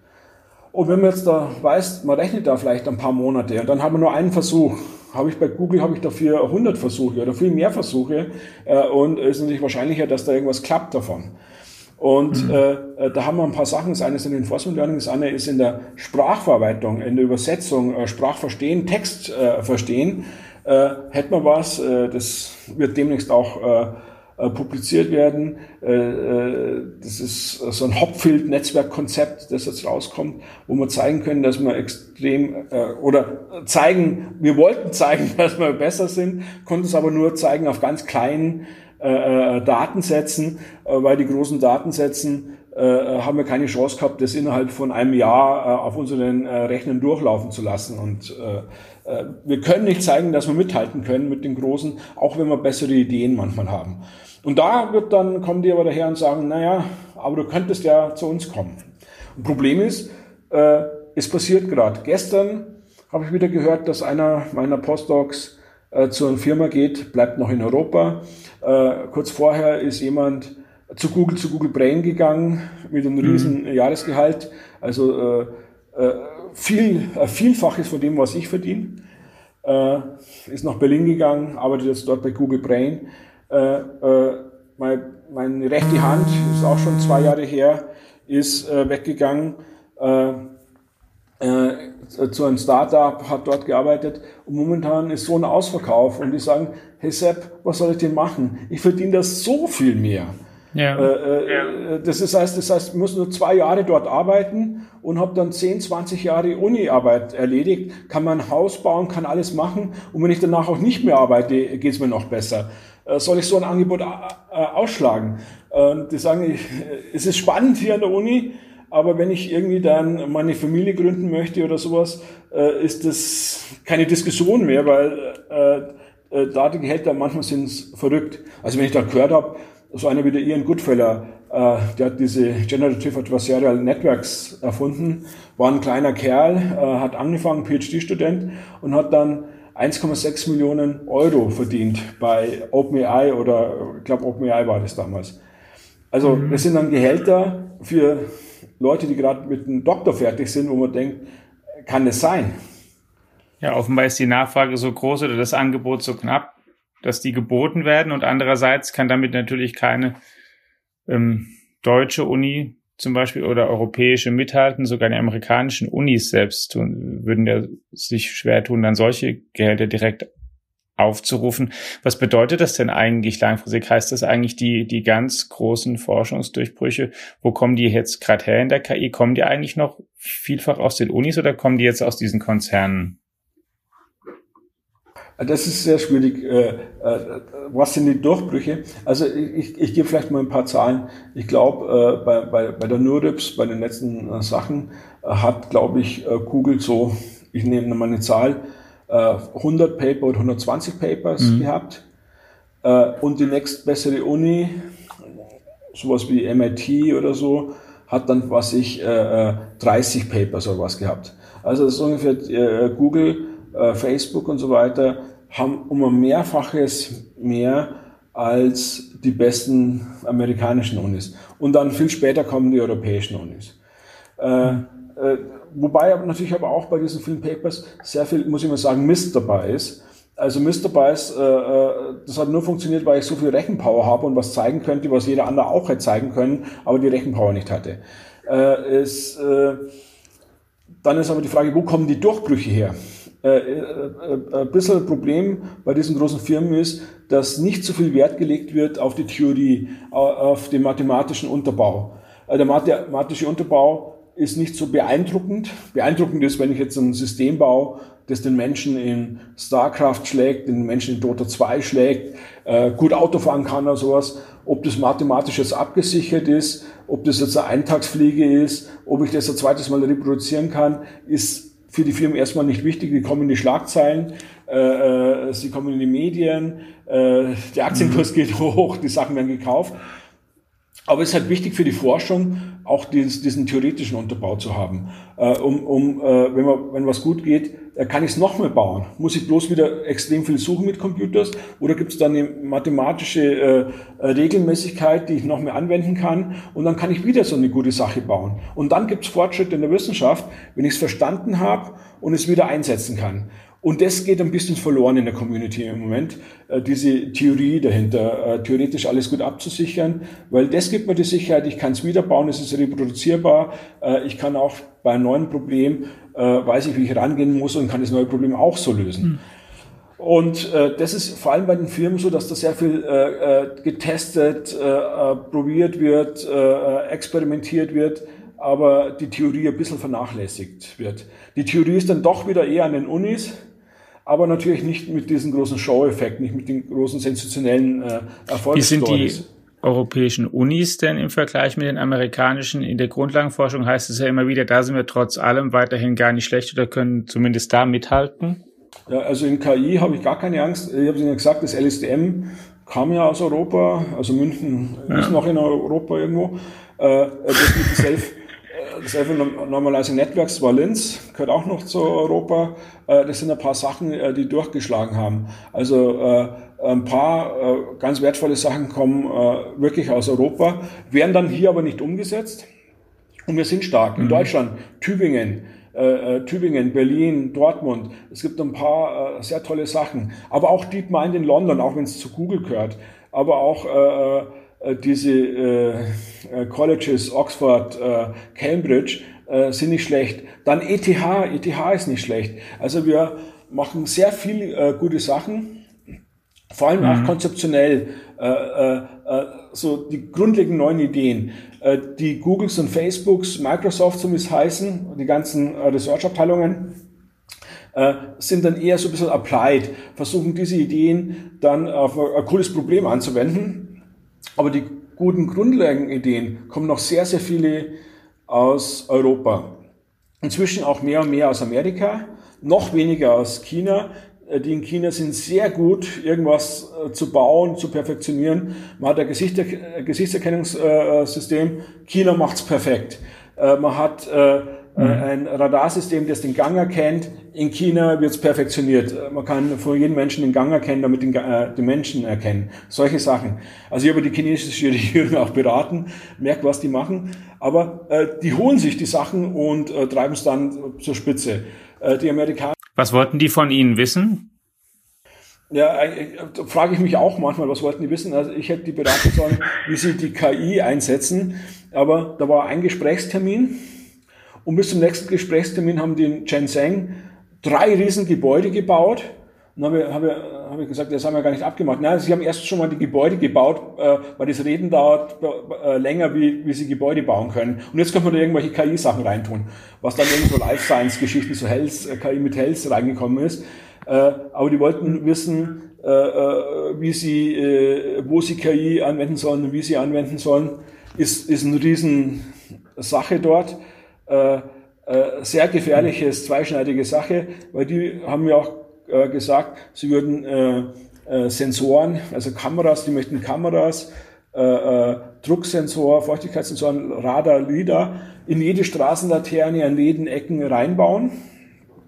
Und wenn man jetzt da weiß, man rechnet da vielleicht ein paar Monate und dann haben wir nur einen Versuch, habe ich bei Google habe ich dafür 100 Versuche oder viel mehr Versuche äh, und es ist natürlich wahrscheinlicher, dass da irgendwas klappt davon. Und mhm. äh, da haben wir ein paar Sachen. Das eine ist in Enforcement Learning, das andere ist in der Sprachverarbeitung, in der Übersetzung, äh, Sprachverstehen, Text äh, verstehen. Äh, hätte man was, äh, das wird demnächst auch äh, äh, publiziert werden. Äh, äh, das ist so ein Hopfield-Netzwerkkonzept, das jetzt rauskommt, wo wir zeigen können, dass wir extrem oder zeigen, wir wollten zeigen, dass wir besser sind, konnten es aber nur zeigen auf ganz kleinen Datensätzen, weil die großen Datensätzen haben wir keine Chance gehabt, das innerhalb von einem Jahr auf unseren Rechnern durchlaufen zu lassen. Und wir können nicht zeigen, dass wir mithalten können mit den Großen, auch wenn wir bessere Ideen manchmal haben. Und da wird dann, kommen die aber daher und sagen, naja, aber du könntest ja zu uns kommen. Und Problem ist, äh, es passiert gerade. Gestern habe ich wieder gehört, dass einer meiner Postdocs äh, zu einer Firma geht, bleibt noch in Europa. Äh, kurz vorher ist jemand zu Google, zu Google Brain gegangen mit einem riesen mhm. Jahresgehalt. Also äh, äh, viel, äh, Vielfaches von dem, was ich verdiene. Äh, ist nach Berlin gegangen, arbeitet jetzt dort bei Google Brain äh, äh, mein, meine rechte Hand, ist auch schon zwei Jahre her, ist äh, weggegangen äh, zu einem Startup, hat dort gearbeitet und momentan ist so ein Ausverkauf und die sagen, hey Sepp, was soll ich denn machen? Ich verdiene das so viel mehr. Ja. Äh, äh, ja. Das, ist, heißt, das heißt, ich muss nur zwei Jahre dort arbeiten und habe dann 10, 20 Jahre Uni-Arbeit erledigt, kann mein Haus bauen, kann alles machen und wenn ich danach auch nicht mehr arbeite, geht es mir noch besser. Äh, soll ich so ein Angebot äh, ausschlagen? Und die sagen, es ist spannend hier an der Uni, aber wenn ich irgendwie dann meine Familie gründen möchte oder sowas, äh, ist das keine Diskussion mehr, weil da die Gehälter manchmal sind verrückt. Also wenn ich da gehört habe, so einer wie der Ian Goodfeller, der hat diese Generative Adversarial Networks erfunden, war ein kleiner Kerl, hat angefangen, PhD-Student und hat dann 1,6 Millionen Euro verdient bei OpenAI oder ich glaube OpenAI war das damals. Also mhm. das sind dann Gehälter für Leute, die gerade mit einem Doktor fertig sind, wo man denkt, kann das sein? Ja, offenbar ist die Nachfrage so groß oder das Angebot so knapp, dass die geboten werden und andererseits kann damit natürlich keine ähm, deutsche Uni zum Beispiel oder europäische mithalten, sogar die amerikanischen Unis selbst tun, würden ja sich schwer tun, dann solche Gehälter direkt aufzurufen. Was bedeutet das denn eigentlich langfristig? Heißt das eigentlich die, die ganz großen Forschungsdurchbrüche? Wo kommen die jetzt gerade her in der KI? Kommen die eigentlich noch vielfach aus den Unis oder kommen die jetzt aus diesen Konzernen? Das ist sehr schwierig. Äh, äh, was sind die Durchbrüche? Also ich, ich gebe vielleicht mal ein paar Zahlen. Ich glaube, äh, bei, bei, bei der NURIPS, bei den letzten Sachen, hat, glaube ich, Google so, ich nehme mal eine Zahl, 100 Paper oder 120 Papers mhm. gehabt. Und die nächstbessere Uni, sowas wie MIT oder so, hat dann, was ich, äh, 30 Papers oder was gehabt. Also das ist ungefähr äh, Google, Facebook und so weiter haben um ein Mehrfaches mehr als die besten amerikanischen Unis. Und dann viel später kommen die europäischen Unis. Äh, äh, wobei aber natürlich aber auch bei diesen vielen Papers sehr viel, muss ich mal sagen, Mist dabei ist. Also Mist dabei ist, äh, äh, das hat nur funktioniert, weil ich so viel Rechenpower habe und was zeigen könnte, was jeder andere auch hätte zeigen können, aber die Rechenpower nicht hatte. Äh, ist, äh, dann ist aber die Frage, wo kommen die Durchbrüche her? Äh, äh, äh, ein bisschen ein Problem bei diesen großen Firmen ist, dass nicht so viel Wert gelegt wird auf die Theorie, auf den mathematischen Unterbau. Der mathematische Unterbau ist nicht so beeindruckend. Beeindruckend ist, wenn ich jetzt ein System baue, das den Menschen in StarCraft schlägt, den Menschen in Dota 2 schlägt, gut Auto fahren kann oder sowas, ob das mathematisch jetzt abgesichert ist, ob das jetzt eine Eintagsfliege ist, ob ich das ein zweites Mal reproduzieren kann, ist für die Firmen erstmal nicht wichtig. Die kommen in die Schlagzeilen, äh, äh, sie kommen in die Medien, äh, der Aktienkurs mhm. geht hoch, die Sachen werden gekauft. Aber es ist halt wichtig für die Forschung, auch diesen, diesen theoretischen Unterbau zu haben. Äh, um, um äh, wenn, man, wenn was gut geht, äh, kann ich es noch mehr bauen. Muss ich bloß wieder extrem viel suchen mit Computers oder gibt es dann eine mathematische äh, Regelmäßigkeit, die ich noch mehr anwenden kann und dann kann ich wieder so eine gute Sache bauen. Und dann gibt es Fortschritte in der Wissenschaft, wenn ich es verstanden habe und es wieder einsetzen kann. Und das geht ein bisschen verloren in der Community im Moment, äh, diese Theorie dahinter, äh, theoretisch alles gut abzusichern, weil das gibt mir die Sicherheit, ich kann es wiederbauen, es ist reproduzierbar, äh, ich kann auch bei einem neuen Problem, weiß ich, wie ich rangehen muss und kann das neue Problem auch so lösen. Mhm. Und äh, das ist vor allem bei den Firmen so, dass da sehr viel äh, getestet, äh, probiert wird, äh, experimentiert wird, aber die Theorie ein bisschen vernachlässigt wird. Die Theorie ist dann doch wieder eher an den Unis, aber natürlich nicht mit diesem großen Show-Effekt, nicht mit den großen sensationellen äh, Erfolgen. Wie sind die europäischen Unis denn im Vergleich mit den amerikanischen? In der Grundlagenforschung heißt es ja immer wieder, da sind wir trotz allem weiterhin gar nicht schlecht oder können zumindest da mithalten. Ja, also in KI habe ich gar keine Angst. Ich habe Ihnen gesagt, das LSTM kam ja aus Europa, also München ja. ist noch in Europa irgendwo. Äh, das mit Self Normalizing Networks war Linz, gehört auch noch zu Europa. Äh, das sind ein paar Sachen, äh, die durchgeschlagen haben. Also äh, ein paar ganz wertvolle Sachen kommen wirklich aus Europa, werden dann hier aber nicht umgesetzt. Und wir sind stark. In mhm. Deutschland, Tübingen, Tübingen, Berlin, Dortmund. Es gibt ein paar sehr tolle Sachen. Aber auch DeepMind in London, auch wenn es zu Google gehört. Aber auch diese äh, äh, Colleges, Oxford, äh, Cambridge, äh, sind nicht schlecht. Dann ETH, ETH ist nicht schlecht. Also wir machen sehr viel äh, gute Sachen, vor allem mhm. auch konzeptionell, äh, äh, äh, so die grundlegenden neuen Ideen. Äh, die Googles und Facebooks, Microsoft, so wie es heißen, die ganzen äh, Research-Abteilungen, äh, sind dann eher so ein bisschen applied, versuchen diese Ideen dann auf ein cooles Problem anzuwenden aber die guten Grundlagenideen kommen noch sehr, sehr viele aus Europa. Inzwischen auch mehr und mehr aus Amerika, noch weniger aus China. Äh, die in China sind sehr gut, irgendwas äh, zu bauen, zu perfektionieren. Man hat ein Gesichter Gesichtserkennungssystem. China macht's perfekt. Äh, man hat mhm. ein Radarsystem, das den Gang erkennt. In China wird es perfektioniert. Man kann von jedem Menschen den Gang erkennen, damit den, äh, den Menschen erkennen. Solche Sachen. Also ich habe die chinesische Regierung auch beraten, merkt, was die machen. Aber äh, die holen sich die Sachen und äh, treiben es dann zur Spitze. Äh, die Amerikaner. Was wollten die von Ihnen wissen? Ja, äh, frage ich mich auch manchmal, was wollten die wissen? Also ich hätte die beraten sollen, wie sie die KI einsetzen. Aber da war ein Gesprächstermin und bis zum nächsten Gesprächstermin haben die in Shenzhen drei riesen Gebäude gebaut. Und habe ich, habe, habe ich gesagt, das haben wir gar nicht abgemacht. Nein, sie haben erst schon mal die Gebäude gebaut, äh, weil das Reden dauert äh, länger, wie, wie sie Gebäude bauen können. Und jetzt können wir da irgendwelche KI-Sachen reintun, was dann irgendwo Life Science-Geschichten, so Health, äh, KI mit Health reingekommen ist. Äh, aber die wollten wissen, äh, äh, wie sie, wo sie KI anwenden sollen und wie sie anwenden sollen. Ist, ist eine riesen Sache dort äh, äh, sehr gefährliches, zweischneidige Sache, weil die haben ja auch äh, gesagt, sie würden äh, äh, Sensoren, also Kameras, die möchten Kameras äh, äh, Drucksensor, Feuchtigkeitssensoren, Radar, LIDAR in jede Straßenlaterne an jeden Ecken reinbauen,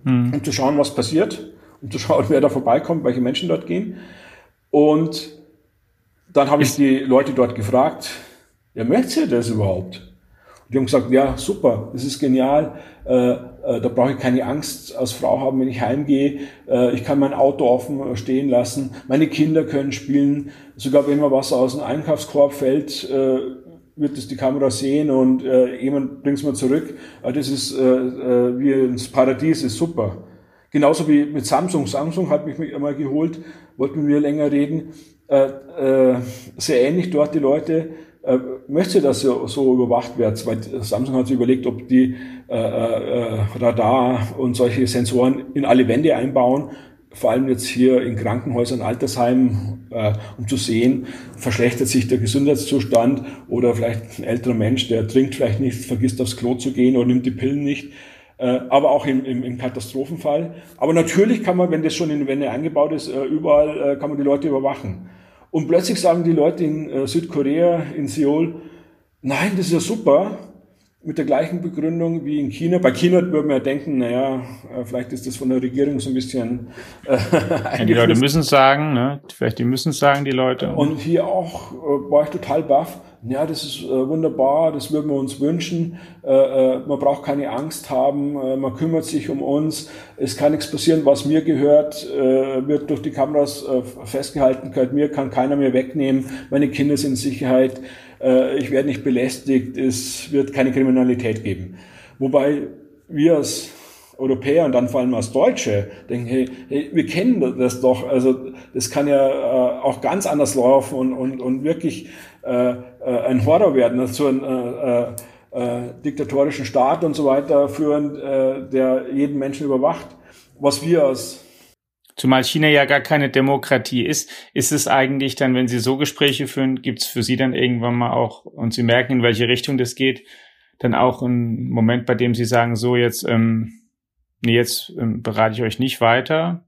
mhm. um zu schauen, was passiert, um zu schauen, wer da vorbeikommt, welche Menschen dort gehen. Und dann habe ich die Leute dort gefragt, ja, möchtet ihr das überhaupt? Und die haben gesagt, ja, super, das ist genial, äh, äh, da brauche ich keine Angst als Frau haben, wenn ich heimgehe. Äh, ich kann mein Auto offen stehen lassen, meine Kinder können spielen, sogar wenn mir was aus dem Einkaufskorb fällt, äh, wird es die Kamera sehen und äh, jemand bringt es mir zurück. Äh, das ist äh, wie ins Paradies, ist super. Genauso wie mit Samsung. Samsung hat mich einmal geholt, wollte mit mir länger reden. Äh, äh, sehr ähnlich dort die Leute äh, möchte das so, so überwacht werden. Weil Samsung hat sich überlegt, ob die äh, äh, Radar und solche Sensoren in alle Wände einbauen, vor allem jetzt hier in Krankenhäusern, Altersheimen, äh, um zu sehen, verschlechtert sich der Gesundheitszustand oder vielleicht ein älterer Mensch, der trinkt vielleicht nicht, vergisst aufs Klo zu gehen oder nimmt die Pillen nicht. Äh, aber auch im, im, im Katastrophenfall. Aber natürlich kann man, wenn das schon in Wände eingebaut ist, äh, überall äh, kann man die Leute überwachen. Und plötzlich sagen die Leute in äh, Südkorea, in Seoul, nein, das ist ja super, mit der gleichen Begründung wie in China. Bei China würde man ja denken, naja, äh, vielleicht ist das von der Regierung so ein bisschen. Äh, ja, die Leute müssen es sagen, ne? Vielleicht die müssen es sagen, die Leute. Und hier auch äh, war ich total baff ja, das ist äh, wunderbar, das würden wir uns wünschen. Äh, äh, man braucht keine Angst haben, man kümmert sich um uns. Es kann nichts passieren, was mir gehört, wird durch die Kameras festgehalten, gehört mir, kann keiner mehr wegnehmen. Meine Kinder sind in Sicherheit, ich werde nicht belästigt, es wird keine Kriminalität geben. Wobei wir als Europäer und dann vor allem als Deutsche denken, hey, hey wir kennen das doch, also das kann ja auch ganz anders laufen und, und, und wirklich äh, äh, ein Horror werden, also ein äh, äh, äh, diktatorischen Staat und so weiter führen, äh, der jeden Menschen überwacht. Was wir als Zumal China ja gar keine Demokratie ist, ist es eigentlich dann, wenn Sie so Gespräche führen, gibt es für Sie dann irgendwann mal auch, und Sie merken, in welche Richtung das geht, dann auch einen Moment, bei dem Sie sagen, so jetzt, ähm, nee, jetzt ähm, berate ich euch nicht weiter,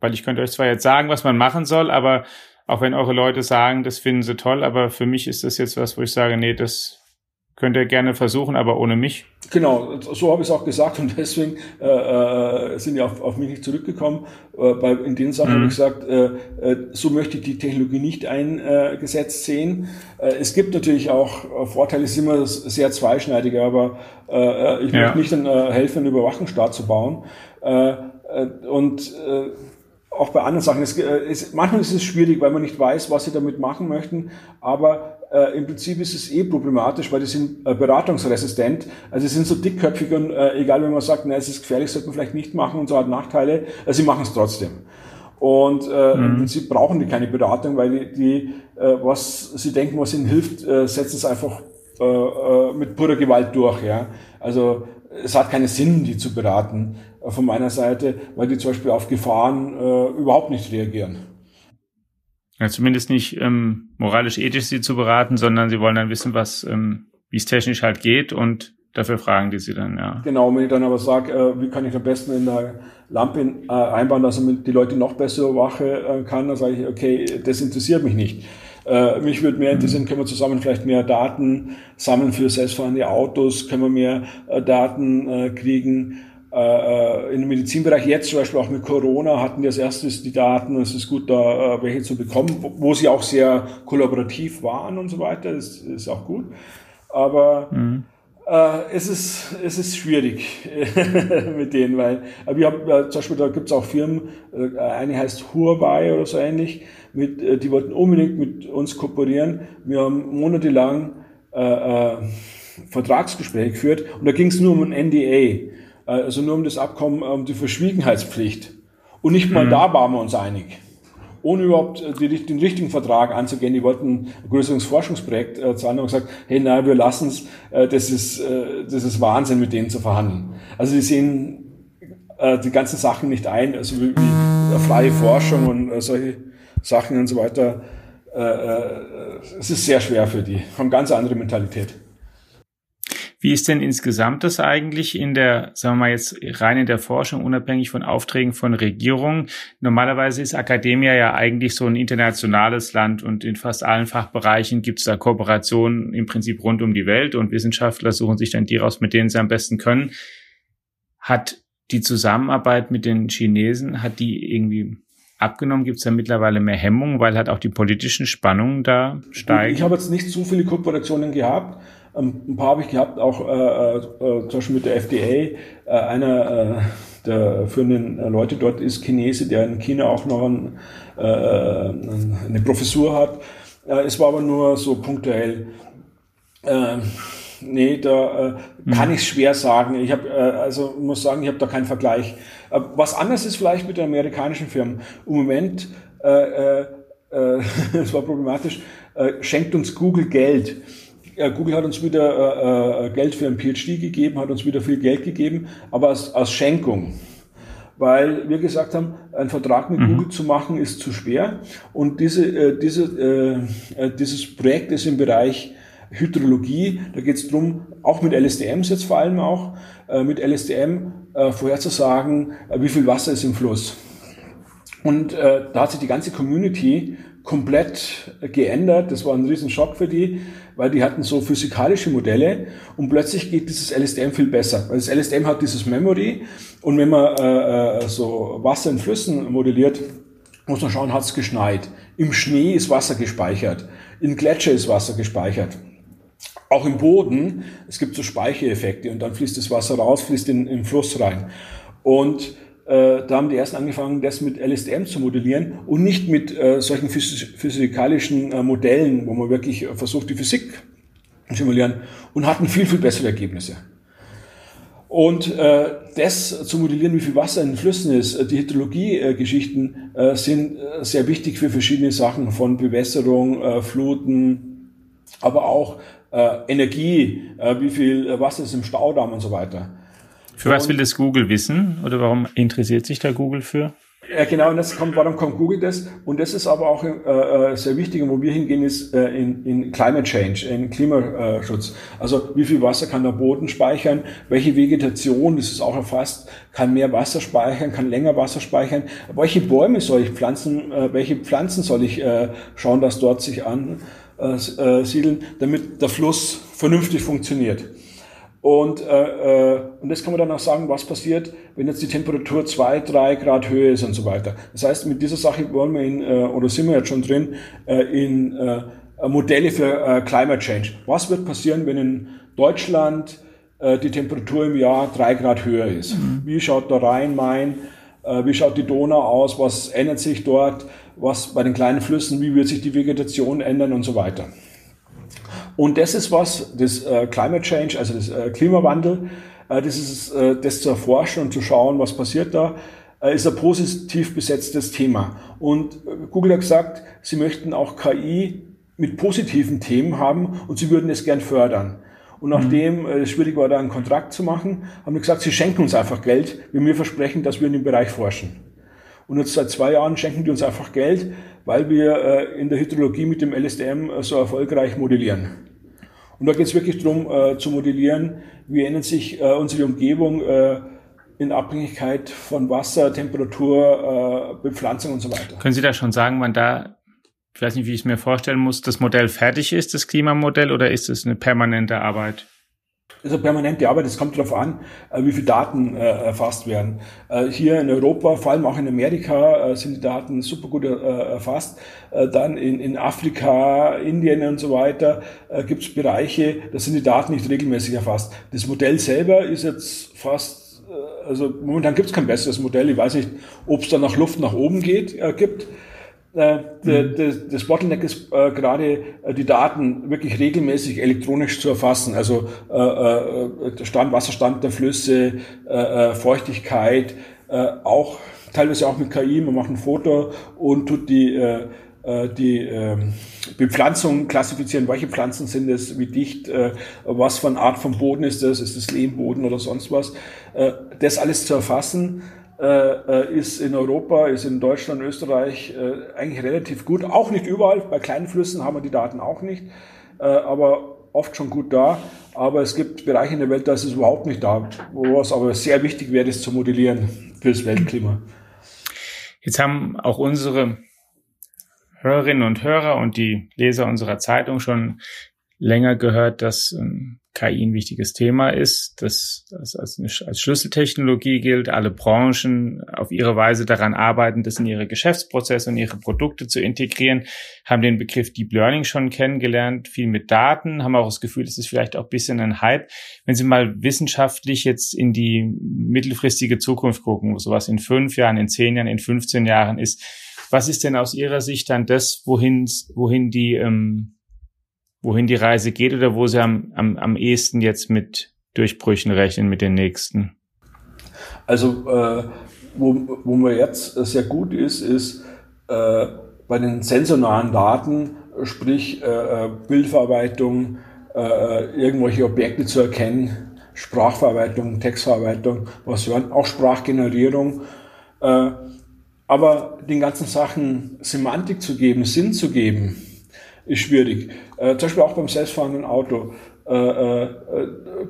weil ich könnte euch zwar jetzt sagen, was man machen soll, aber auch wenn eure Leute sagen, das finden sie toll, aber für mich ist das jetzt was, wo ich sage, nee, das könnt ihr gerne versuchen, aber ohne mich. Genau, so habe ich es auch gesagt und deswegen äh, äh, sind die auf, auf mich nicht zurückgekommen. Äh, bei, in den Sachen mhm. habe ich gesagt, äh, äh, so möchte ich die Technologie nicht eingesetzt sehen. Äh, es gibt natürlich auch Vorteile, es ist immer sehr zweischneidig, aber äh, ich ja. möchte nicht dann helfen, einen Überwachungsstaat zu bauen. Äh, und äh, auch bei anderen Sachen. Es, es, manchmal ist es schwierig, weil man nicht weiß, was sie damit machen möchten. Aber äh, im Prinzip ist es eh problematisch, weil die sind äh, beratungsresistent. Also sie sind so dickköpfig und äh, egal, wenn man sagt, na, es ist gefährlich, sollte man vielleicht nicht machen und so hat Nachteile, äh, sie machen es trotzdem. Und äh, mhm. im Prinzip brauchen die keine Beratung, weil die, die äh, was sie denken, was ihnen hilft, äh, setzen es einfach äh, äh, mit purer Gewalt durch. Ja? Also es hat keinen Sinn, die zu beraten äh, von meiner Seite, weil die zum Beispiel auf Gefahren äh, überhaupt nicht reagieren. Ja, zumindest nicht ähm, moralisch-ethisch sie zu beraten, sondern sie wollen dann wissen, was, ähm, wie es technisch halt geht und dafür fragen die sie dann, ja. Genau, wenn ich dann aber sage, äh, wie kann ich am besten in der Lampe äh, einbauen, dass ich die Leute noch besser überwache äh, kann, dann sage ich, okay, das interessiert mich nicht. Äh, mich würde mehr interessieren, können wir zusammen vielleicht mehr Daten sammeln für selbstfahrende Autos, können wir mehr äh, Daten äh, kriegen äh, äh, im Medizinbereich jetzt zum Beispiel auch mit Corona hatten wir als erstes die Daten. Es ist gut, da äh, welche zu bekommen, wo, wo, sie auch sehr kollaborativ waren und so weiter. Das ist auch gut. Aber mhm. äh, es, ist, es ist schwierig mit denen, weil wir haben, äh, zum Beispiel da gibt es auch Firmen, äh, eine heißt Huawei oder so ähnlich, mit, äh, die wollten unbedingt mit uns kooperieren. Wir haben monatelang Vertragsgespräche geführt und da ging es nur um ein NDA. Äh, also nur um das Abkommen, um die Verschwiegenheitspflicht. Und nicht mal mhm. da waren wir uns einig. Ohne überhaupt äh, die, den richtigen Vertrag anzugehen. Die wollten ein größeres Forschungsprojekt äh, zahlen und gesagt, hey, nein, wir lassen es, äh, das, ist, äh, das ist Wahnsinn, mit denen zu verhandeln. Also die sehen äh, die ganzen Sachen nicht ein, also wie, wie freie Forschung und solche Sachen und so weiter. Es ist sehr schwer für die, haben ganz andere Mentalität. Wie ist denn insgesamt das eigentlich in der, sagen wir mal jetzt rein in der Forschung, unabhängig von Aufträgen von Regierungen? Normalerweise ist Akademia ja eigentlich so ein internationales Land und in fast allen Fachbereichen gibt es da Kooperationen im Prinzip rund um die Welt und Wissenschaftler suchen sich dann die raus, mit denen sie am besten können. Hat die Zusammenarbeit mit den Chinesen, hat die irgendwie abgenommen? Gibt es da mittlerweile mehr Hemmungen, weil halt auch die politischen Spannungen da steigen? Ich habe jetzt nicht so viele Kooperationen gehabt. Ähm, ein paar habe ich gehabt, auch äh, äh, zum Beispiel mit der FDA. Äh, einer äh, der führenden äh, Leute dort ist Chinese, der in China auch noch ein, äh, eine Professur hat. Äh, es war aber nur so punktuell. Äh, nee, da äh, kann mhm. ich schwer sagen. Ich habe äh, also muss sagen, ich habe da keinen Vergleich. Äh, was anders ist vielleicht mit den amerikanischen Firmen. Im Moment, äh, äh, äh, das war problematisch, äh, schenkt uns Google Geld. Google hat uns wieder äh, äh Geld für ein PhD gegeben, hat uns wieder viel Geld gegeben, aber als, als Schenkung. Weil wir gesagt haben, ein Vertrag mit mhm. Google zu machen ist zu schwer. Und diese, äh, diese, äh, äh dieses Projekt ist im Bereich Hydrologie. Da geht es darum, auch mit LSTMs jetzt vor allem auch, äh, mit LSTM vorherzusagen, wie viel Wasser ist im Fluss. Und äh, da hat sich die ganze Community komplett geändert. Das war ein riesen Schock für die, weil die hatten so physikalische Modelle und plötzlich geht dieses LSTM viel besser. Weil das LSTM hat dieses Memory und wenn man äh, äh, so Wasser in Flüssen modelliert, muss man schauen, hat es geschneit. Im Schnee ist Wasser gespeichert. In Gletscher ist Wasser gespeichert. Auch im Boden, es gibt so Speichereffekte und dann fließt das Wasser raus, fließt in, den Fluss rein. Und da haben die ersten angefangen, das mit LSTM zu modellieren und nicht mit äh, solchen physikalischen äh, Modellen, wo man wirklich versucht, die Physik zu simulieren und hatten viel, viel bessere Ergebnisse. Und äh, das zu modellieren, wie viel Wasser in Flüssen ist, äh, die Hydrologie-Geschichten äh, sind äh, sehr wichtig für verschiedene Sachen, von Bewässerung, äh, Fluten, aber auch äh, Energie, äh, wie viel Wasser ist im Staudamm und so weiter. Für was will das Google wissen oder warum interessiert sich da Google für? Ja, genau, und das kommt, warum kommt Google das? Und das ist aber auch äh, äh, sehr wichtig, und wo wir hingehen, ist äh, in, in Climate Change, in Klimaschutz. Also wie viel Wasser kann der Boden speichern? Welche Vegetation, das ist auch erfasst, kann mehr Wasser speichern, kann länger Wasser speichern? Welche Bäume soll ich pflanzen? Äh, welche Pflanzen soll ich äh, schauen, dass dort sich ansiedeln, äh, damit der Fluss vernünftig funktioniert? Und, äh, äh, und das kann man dann auch sagen, was passiert, wenn jetzt die Temperatur zwei, drei Grad höher ist und so weiter. Das heißt, mit dieser Sache wollen wir in, äh, oder sind wir jetzt schon drin, äh, in äh, Modelle für äh, Climate Change. Was wird passieren, wenn in Deutschland äh, die Temperatur im Jahr drei Grad höher ist? Mhm. Wie schaut der Rhein-Main, äh, wie schaut die Donau aus, was ändert sich dort, was bei den kleinen Flüssen, wie wird sich die Vegetation ändern und so weiter. Und das ist was, das äh, Climate Change, also das äh, Klimawandel, äh, das ist äh, das zu erforschen und zu schauen, was passiert da, äh, ist ein positiv besetztes Thema. Und äh, Google hat gesagt, sie möchten auch KI mit positiven Themen haben und sie würden es gern fördern. Und nachdem es schwierig war, da einen Kontrakt zu machen, haben wir gesagt, sie schenken uns einfach Geld, wenn wir versprechen, dass wir in dem Bereich forschen. Und jetzt seit zwei Jahren schenken die uns einfach Geld, weil wir äh, in der Hydrologie mit dem LSTM äh, so erfolgreich modellieren. Und da geht es wirklich darum äh, zu modellieren, wie ändert sich äh, unsere Umgebung äh, in Abhängigkeit von Wasser, Temperatur, äh, Bepflanzung und so weiter. Können Sie da schon sagen, wann da, ich weiß nicht, wie ich es mir vorstellen muss, das Modell fertig ist, das Klimamodell, oder ist es eine permanente Arbeit? Also permanente Arbeit, es kommt darauf an, äh, wie viele Daten äh, erfasst werden. Äh, hier in Europa, vor allem auch in Amerika, sind die Daten super gut erfasst. Dann in, in Afrika, Indien und so weiter gibt es Bereiche, da sind die Daten nicht regelmäßig erfasst. Das Modell selber ist jetzt fast, also momentan gibt es kein besseres Modell. Ich weiß nicht, ob es da nach Luft nach oben geht, äh, gibt. Äh, mhm. Das Bottleneck ist äh, gerade äh, die Daten wirklich regelmäßig elektronisch zu erfassen, also Stand, Wasserstand der Flüsse, Feuchtigkeit, auch teilweise auch mit KI. Man macht ein Foto und tut die die ähm, Bepflanzung klassifizieren, welche Pflanzen sind es, wie dicht, was für eine Art von Boden ist das, ist es Lehmboden oder sonst was. Das alles zu erfassen, äh, äh, ist in Europa, ist in Deutschland, Österreich äh, eigentlich relativ gut. Auch nicht überall. Bei kleinen Flüssen haben wir die Daten auch nicht. Äh, aber oft schon gut da, aber es gibt Bereiche in der Welt, da ist es überhaupt nicht da, wo es aber sehr wichtig wäre, das zu modellieren fürs Weltklima. Jetzt haben auch unsere Hörerinnen und Hörer und die Leser unserer Zeitung schon länger gehört, dass ähm, KI ein wichtiges Thema ist, dass das als, als Schlüsseltechnologie gilt, alle Branchen auf ihre Weise daran arbeiten, das in ihre Geschäftsprozesse und ihre Produkte zu integrieren, haben den Begriff Deep Learning schon kennengelernt, viel mit Daten, haben auch das Gefühl, es ist vielleicht auch ein bisschen ein Hype. Wenn Sie mal wissenschaftlich jetzt in die mittelfristige Zukunft gucken, wo sowas in fünf Jahren, in zehn Jahren, in 15 Jahren ist, was ist denn aus Ihrer Sicht dann das, wohin, wohin die ähm, wohin die Reise geht oder wo sie am, am, am ehesten jetzt mit Durchbrüchen rechnen mit den nächsten? Also, äh, wo, wo man jetzt sehr gut ist, ist äh, bei den sensornahen Daten, sprich äh, äh Bildverarbeitung, äh, irgendwelche Objekte zu erkennen, Sprachverarbeitung, Textverarbeitung, was hören, auch Sprachgenerierung. Äh, aber den ganzen Sachen Semantik zu geben, Sinn zu geben, ist schwierig. Äh, zum Beispiel auch beim selbstfahrenden Auto äh, äh,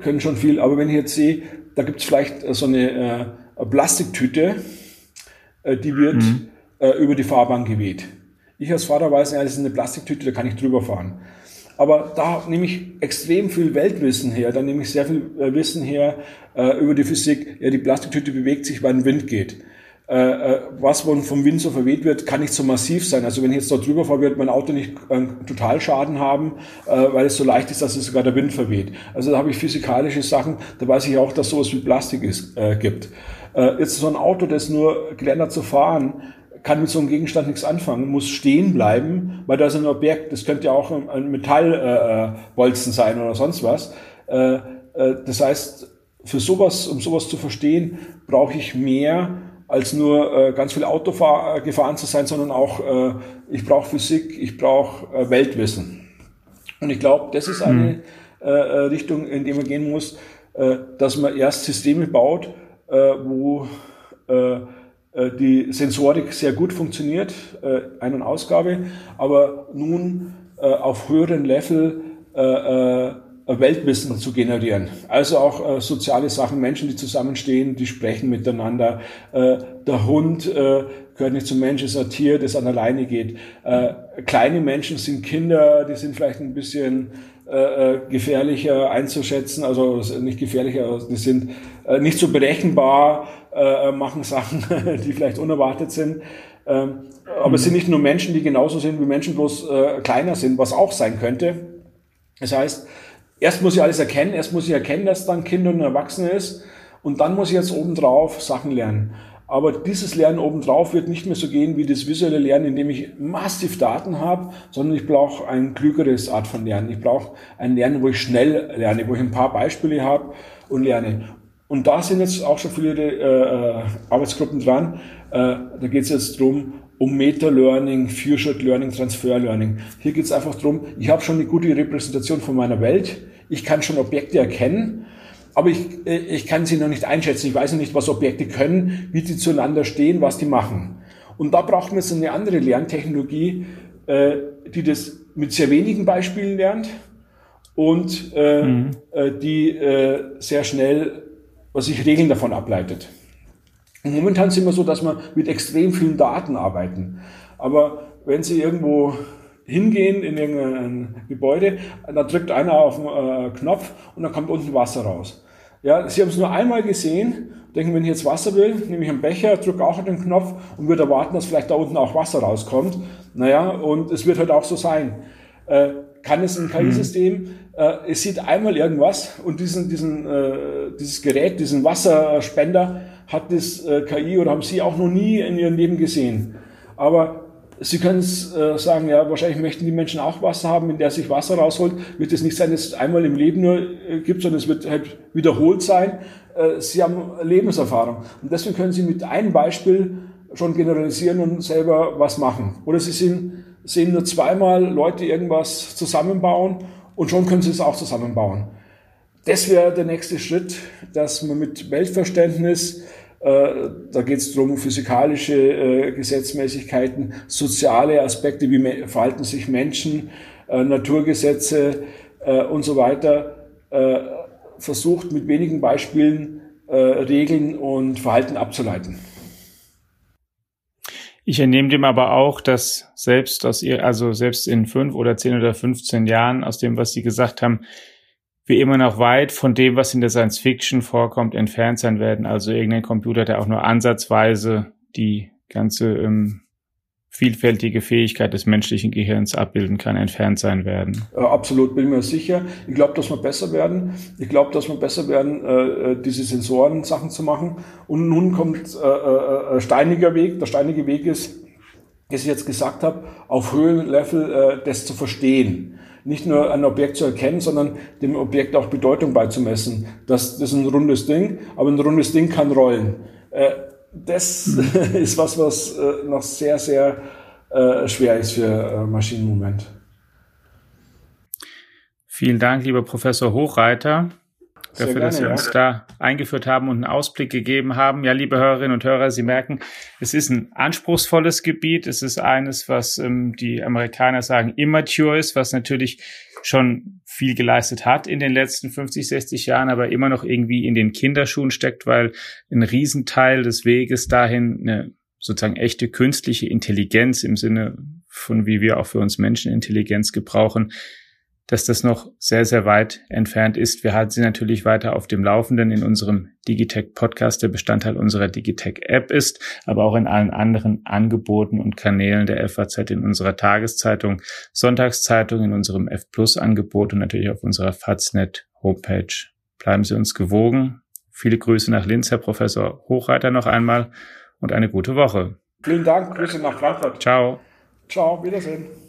können schon viel. Aber wenn ich jetzt sehe, da gibt es vielleicht so eine äh, Plastiktüte, äh, die wird mhm. äh, über die Fahrbahn geweht. Ich als Fahrer weiß, ja, das ist eine Plastiktüte, da kann ich drüber fahren. Aber da nehme ich extrem viel Weltwissen her, da nehme ich sehr viel äh, Wissen her äh, über die Physik. Ja, die Plastiktüte bewegt sich, weil ein Wind geht. Äh, äh, was vom Wind so verweht wird, kann nicht so massiv sein. Also wenn ich jetzt dort drüber fahre, wird mein Auto nicht einen Totalschaden haben, äh, weil es so leicht ist, dass es sogar der Wind verweht. Also da habe ich physikalische Sachen, da weiß ich auch, dass sowas wie Plastik ist, äh, gibt. Äh, jetzt so ein Auto, das nur gelernt hat zu fahren, kann mit so einem Gegenstand nichts anfangen, muss stehen bleiben, weil da ist ein Objekt, das könnte ja auch ein Metallbolzen äh, sein oder sonst was. das heißt, für sowas, um sowas zu verstehen, brauche ich mehr als nur äh, ganz viel Auto äh, gefahren zu sein, sondern auch, äh, ich brauche Physik, ich brauche äh, Weltwissen. Und ich glaube, das ist eine mhm. äh, äh, Richtung, in die man gehen muss, äh, dass man erst Systeme baut, äh, wo äh, äh die Sensorik sehr gut funktioniert, äh, Ein- und Ausgabe, aber nun äh, auf höheren Level äh, äh, Weltwissen zu generieren. Also auch äh, soziale Sachen, Menschen, die zusammenstehen, die sprechen miteinander. Äh, der Hund äh, gehört nicht zum Mensch, ist ein Tier, das an alleine geht. Äh, kleine Menschen sind Kinder, die sind vielleicht ein bisschen äh, äh gefährlicher einzuschätzen, also nicht gefährlicher, die sind nicht so berechenbar, machen Sachen, die vielleicht unerwartet sind. Ähm, aber es sind nicht nur Menschen, die genauso sind wie Menschen, bloß kleiner sind, was auch sein könnte. Das heißt, erst muss ich alles erkennen, erst muss ich erkennen, dass da ein Kind und ein Erwachsener ist und dann muss ich jetzt obendrauf Sachen lernen. Aber dieses Lernen obendrauf wird nicht mehr so gehen wie das visuelle Lernen, indem ich massiv Daten habe, sondern ich brauche ein klügeres Art von Lernen. Ich brauche ein Lernen, wo ich schnell lerne, wo ich ein paar Beispiele habe und lerne. Und da sind jetzt auch schon viele äh, Arbeitsgruppen dran. Äh, da geht es jetzt drum um Meta-Learning, Future Learning, Transfer Learning. Hier geht es einfach drum. ich habe schon eine gute Repräsentation von meiner Welt. Ich kann schon Objekte erkennen, aber ich, äh, ich kann sie noch nicht einschätzen. Ich weiß noch nicht, was Objekte können, wie die zueinander stehen, was die machen. Und da braucht man jetzt eine andere Lerntechnologie, äh, die das mit sehr wenigen Beispielen lernt und äh, mhm. äh, die äh, sehr schnell, was sich Regeln davon ableitet. Momentan sind wir so, dass wir mit extrem vielen Daten arbeiten. Aber wenn Sie irgendwo hingehen in irgendein Gebäude, da drückt einer auf den äh, Knopf und dann kommt unten Wasser raus. Ja, Sie haben es nur einmal gesehen, denken, wenn ich jetzt Wasser will, nehme ich einen Becher, drücke auch auf den Knopf und würde erwarten, dass vielleicht da unten auch Wasser rauskommt. Naja, und es wird halt auch so sein. Äh, kann es ein KI-System, äh, es sieht einmal irgendwas und diesen, diesen, äh, dieses Gerät, diesen Wasserspender, hat das äh, KI oder haben Sie auch noch nie in Ihrem Leben gesehen. Aber Sie können es äh, sagen, ja, wahrscheinlich möchten die Menschen auch Wasser haben, wenn der sich Wasser rausholt. Wird es nicht sein, dass es einmal im Leben nur äh, gibt, sondern es wird halt wiederholt sein. Äh, Sie haben Lebenserfahrung. Und deswegen können Sie mit einem Beispiel schon generalisieren und selber was machen. Oder Sie sind, sehen nur zweimal Leute irgendwas zusammenbauen und schon können Sie es auch zusammenbauen. Das wäre der nächste Schritt, dass man mit Weltverständnis, äh, da geht es darum, physikalische äh, Gesetzmäßigkeiten, soziale Aspekte, wie verhalten sich Menschen, äh, Naturgesetze, äh, und so weiter äh, versucht mit wenigen Beispielen äh, Regeln und Verhalten abzuleiten. Ich entnehme dem aber auch, dass selbst aus ihr, also selbst in fünf oder zehn oder 15 Jahren aus dem, was Sie gesagt haben, wir immer noch weit von dem, was in der Science Fiction vorkommt, entfernt sein werden. Also irgendein Computer, der auch nur ansatzweise die ganze ähm, vielfältige Fähigkeit des menschlichen Gehirns abbilden kann, entfernt sein werden. Äh, absolut, bin mir sicher. Ich glaube, dass wir besser werden. Ich glaube, dass wir besser werden, äh, äh, diese Sensoren Sachen zu machen. Und nun kommt äh, äh, steiniger Weg. Der steinige Weg ist, das ich jetzt gesagt habe, auf Höhenlevel äh, das zu verstehen. Nicht nur ein Objekt zu erkennen, sondern dem Objekt auch Bedeutung beizumessen. Das, das ist ein rundes Ding, aber ein rundes Ding kann rollen. Äh, das mhm. ist was, was äh, noch sehr, sehr äh, schwer ist für äh, Maschinenmoment. Vielen Dank, lieber Professor Hochreiter, dafür, gerne, dass Sie uns da eingeführt haben und einen Ausblick gegeben haben. Ja, liebe Hörerinnen und Hörer, Sie merken, es ist ein anspruchsvolles Gebiet. Es ist eines, was ähm, die Amerikaner sagen, immature ist, was natürlich schon viel geleistet hat in den letzten 50, 60 Jahren, aber immer noch irgendwie in den Kinderschuhen steckt, weil ein Riesenteil des Weges dahin eine sozusagen echte künstliche Intelligenz im Sinne von wie wir auch für uns Menschen Intelligenz gebrauchen, dass das noch sehr, sehr weit entfernt ist. Wir halten Sie natürlich weiter auf dem Laufenden in unserem Digitech Podcast, der Bestandteil unserer Digitech App ist, aber auch in allen anderen Angeboten und Kanälen der FAZ in unserer Tageszeitung, Sonntagszeitung, in unserem F Plus Angebot und natürlich auf unserer Faznet Homepage. Bleiben Sie uns gewogen. Viele Grüße nach Linz, Herr Professor Hochreiter noch einmal und eine gute Woche. Vielen Dank. Grüße nach Frankfurt. Ciao. Ciao. Wiedersehen.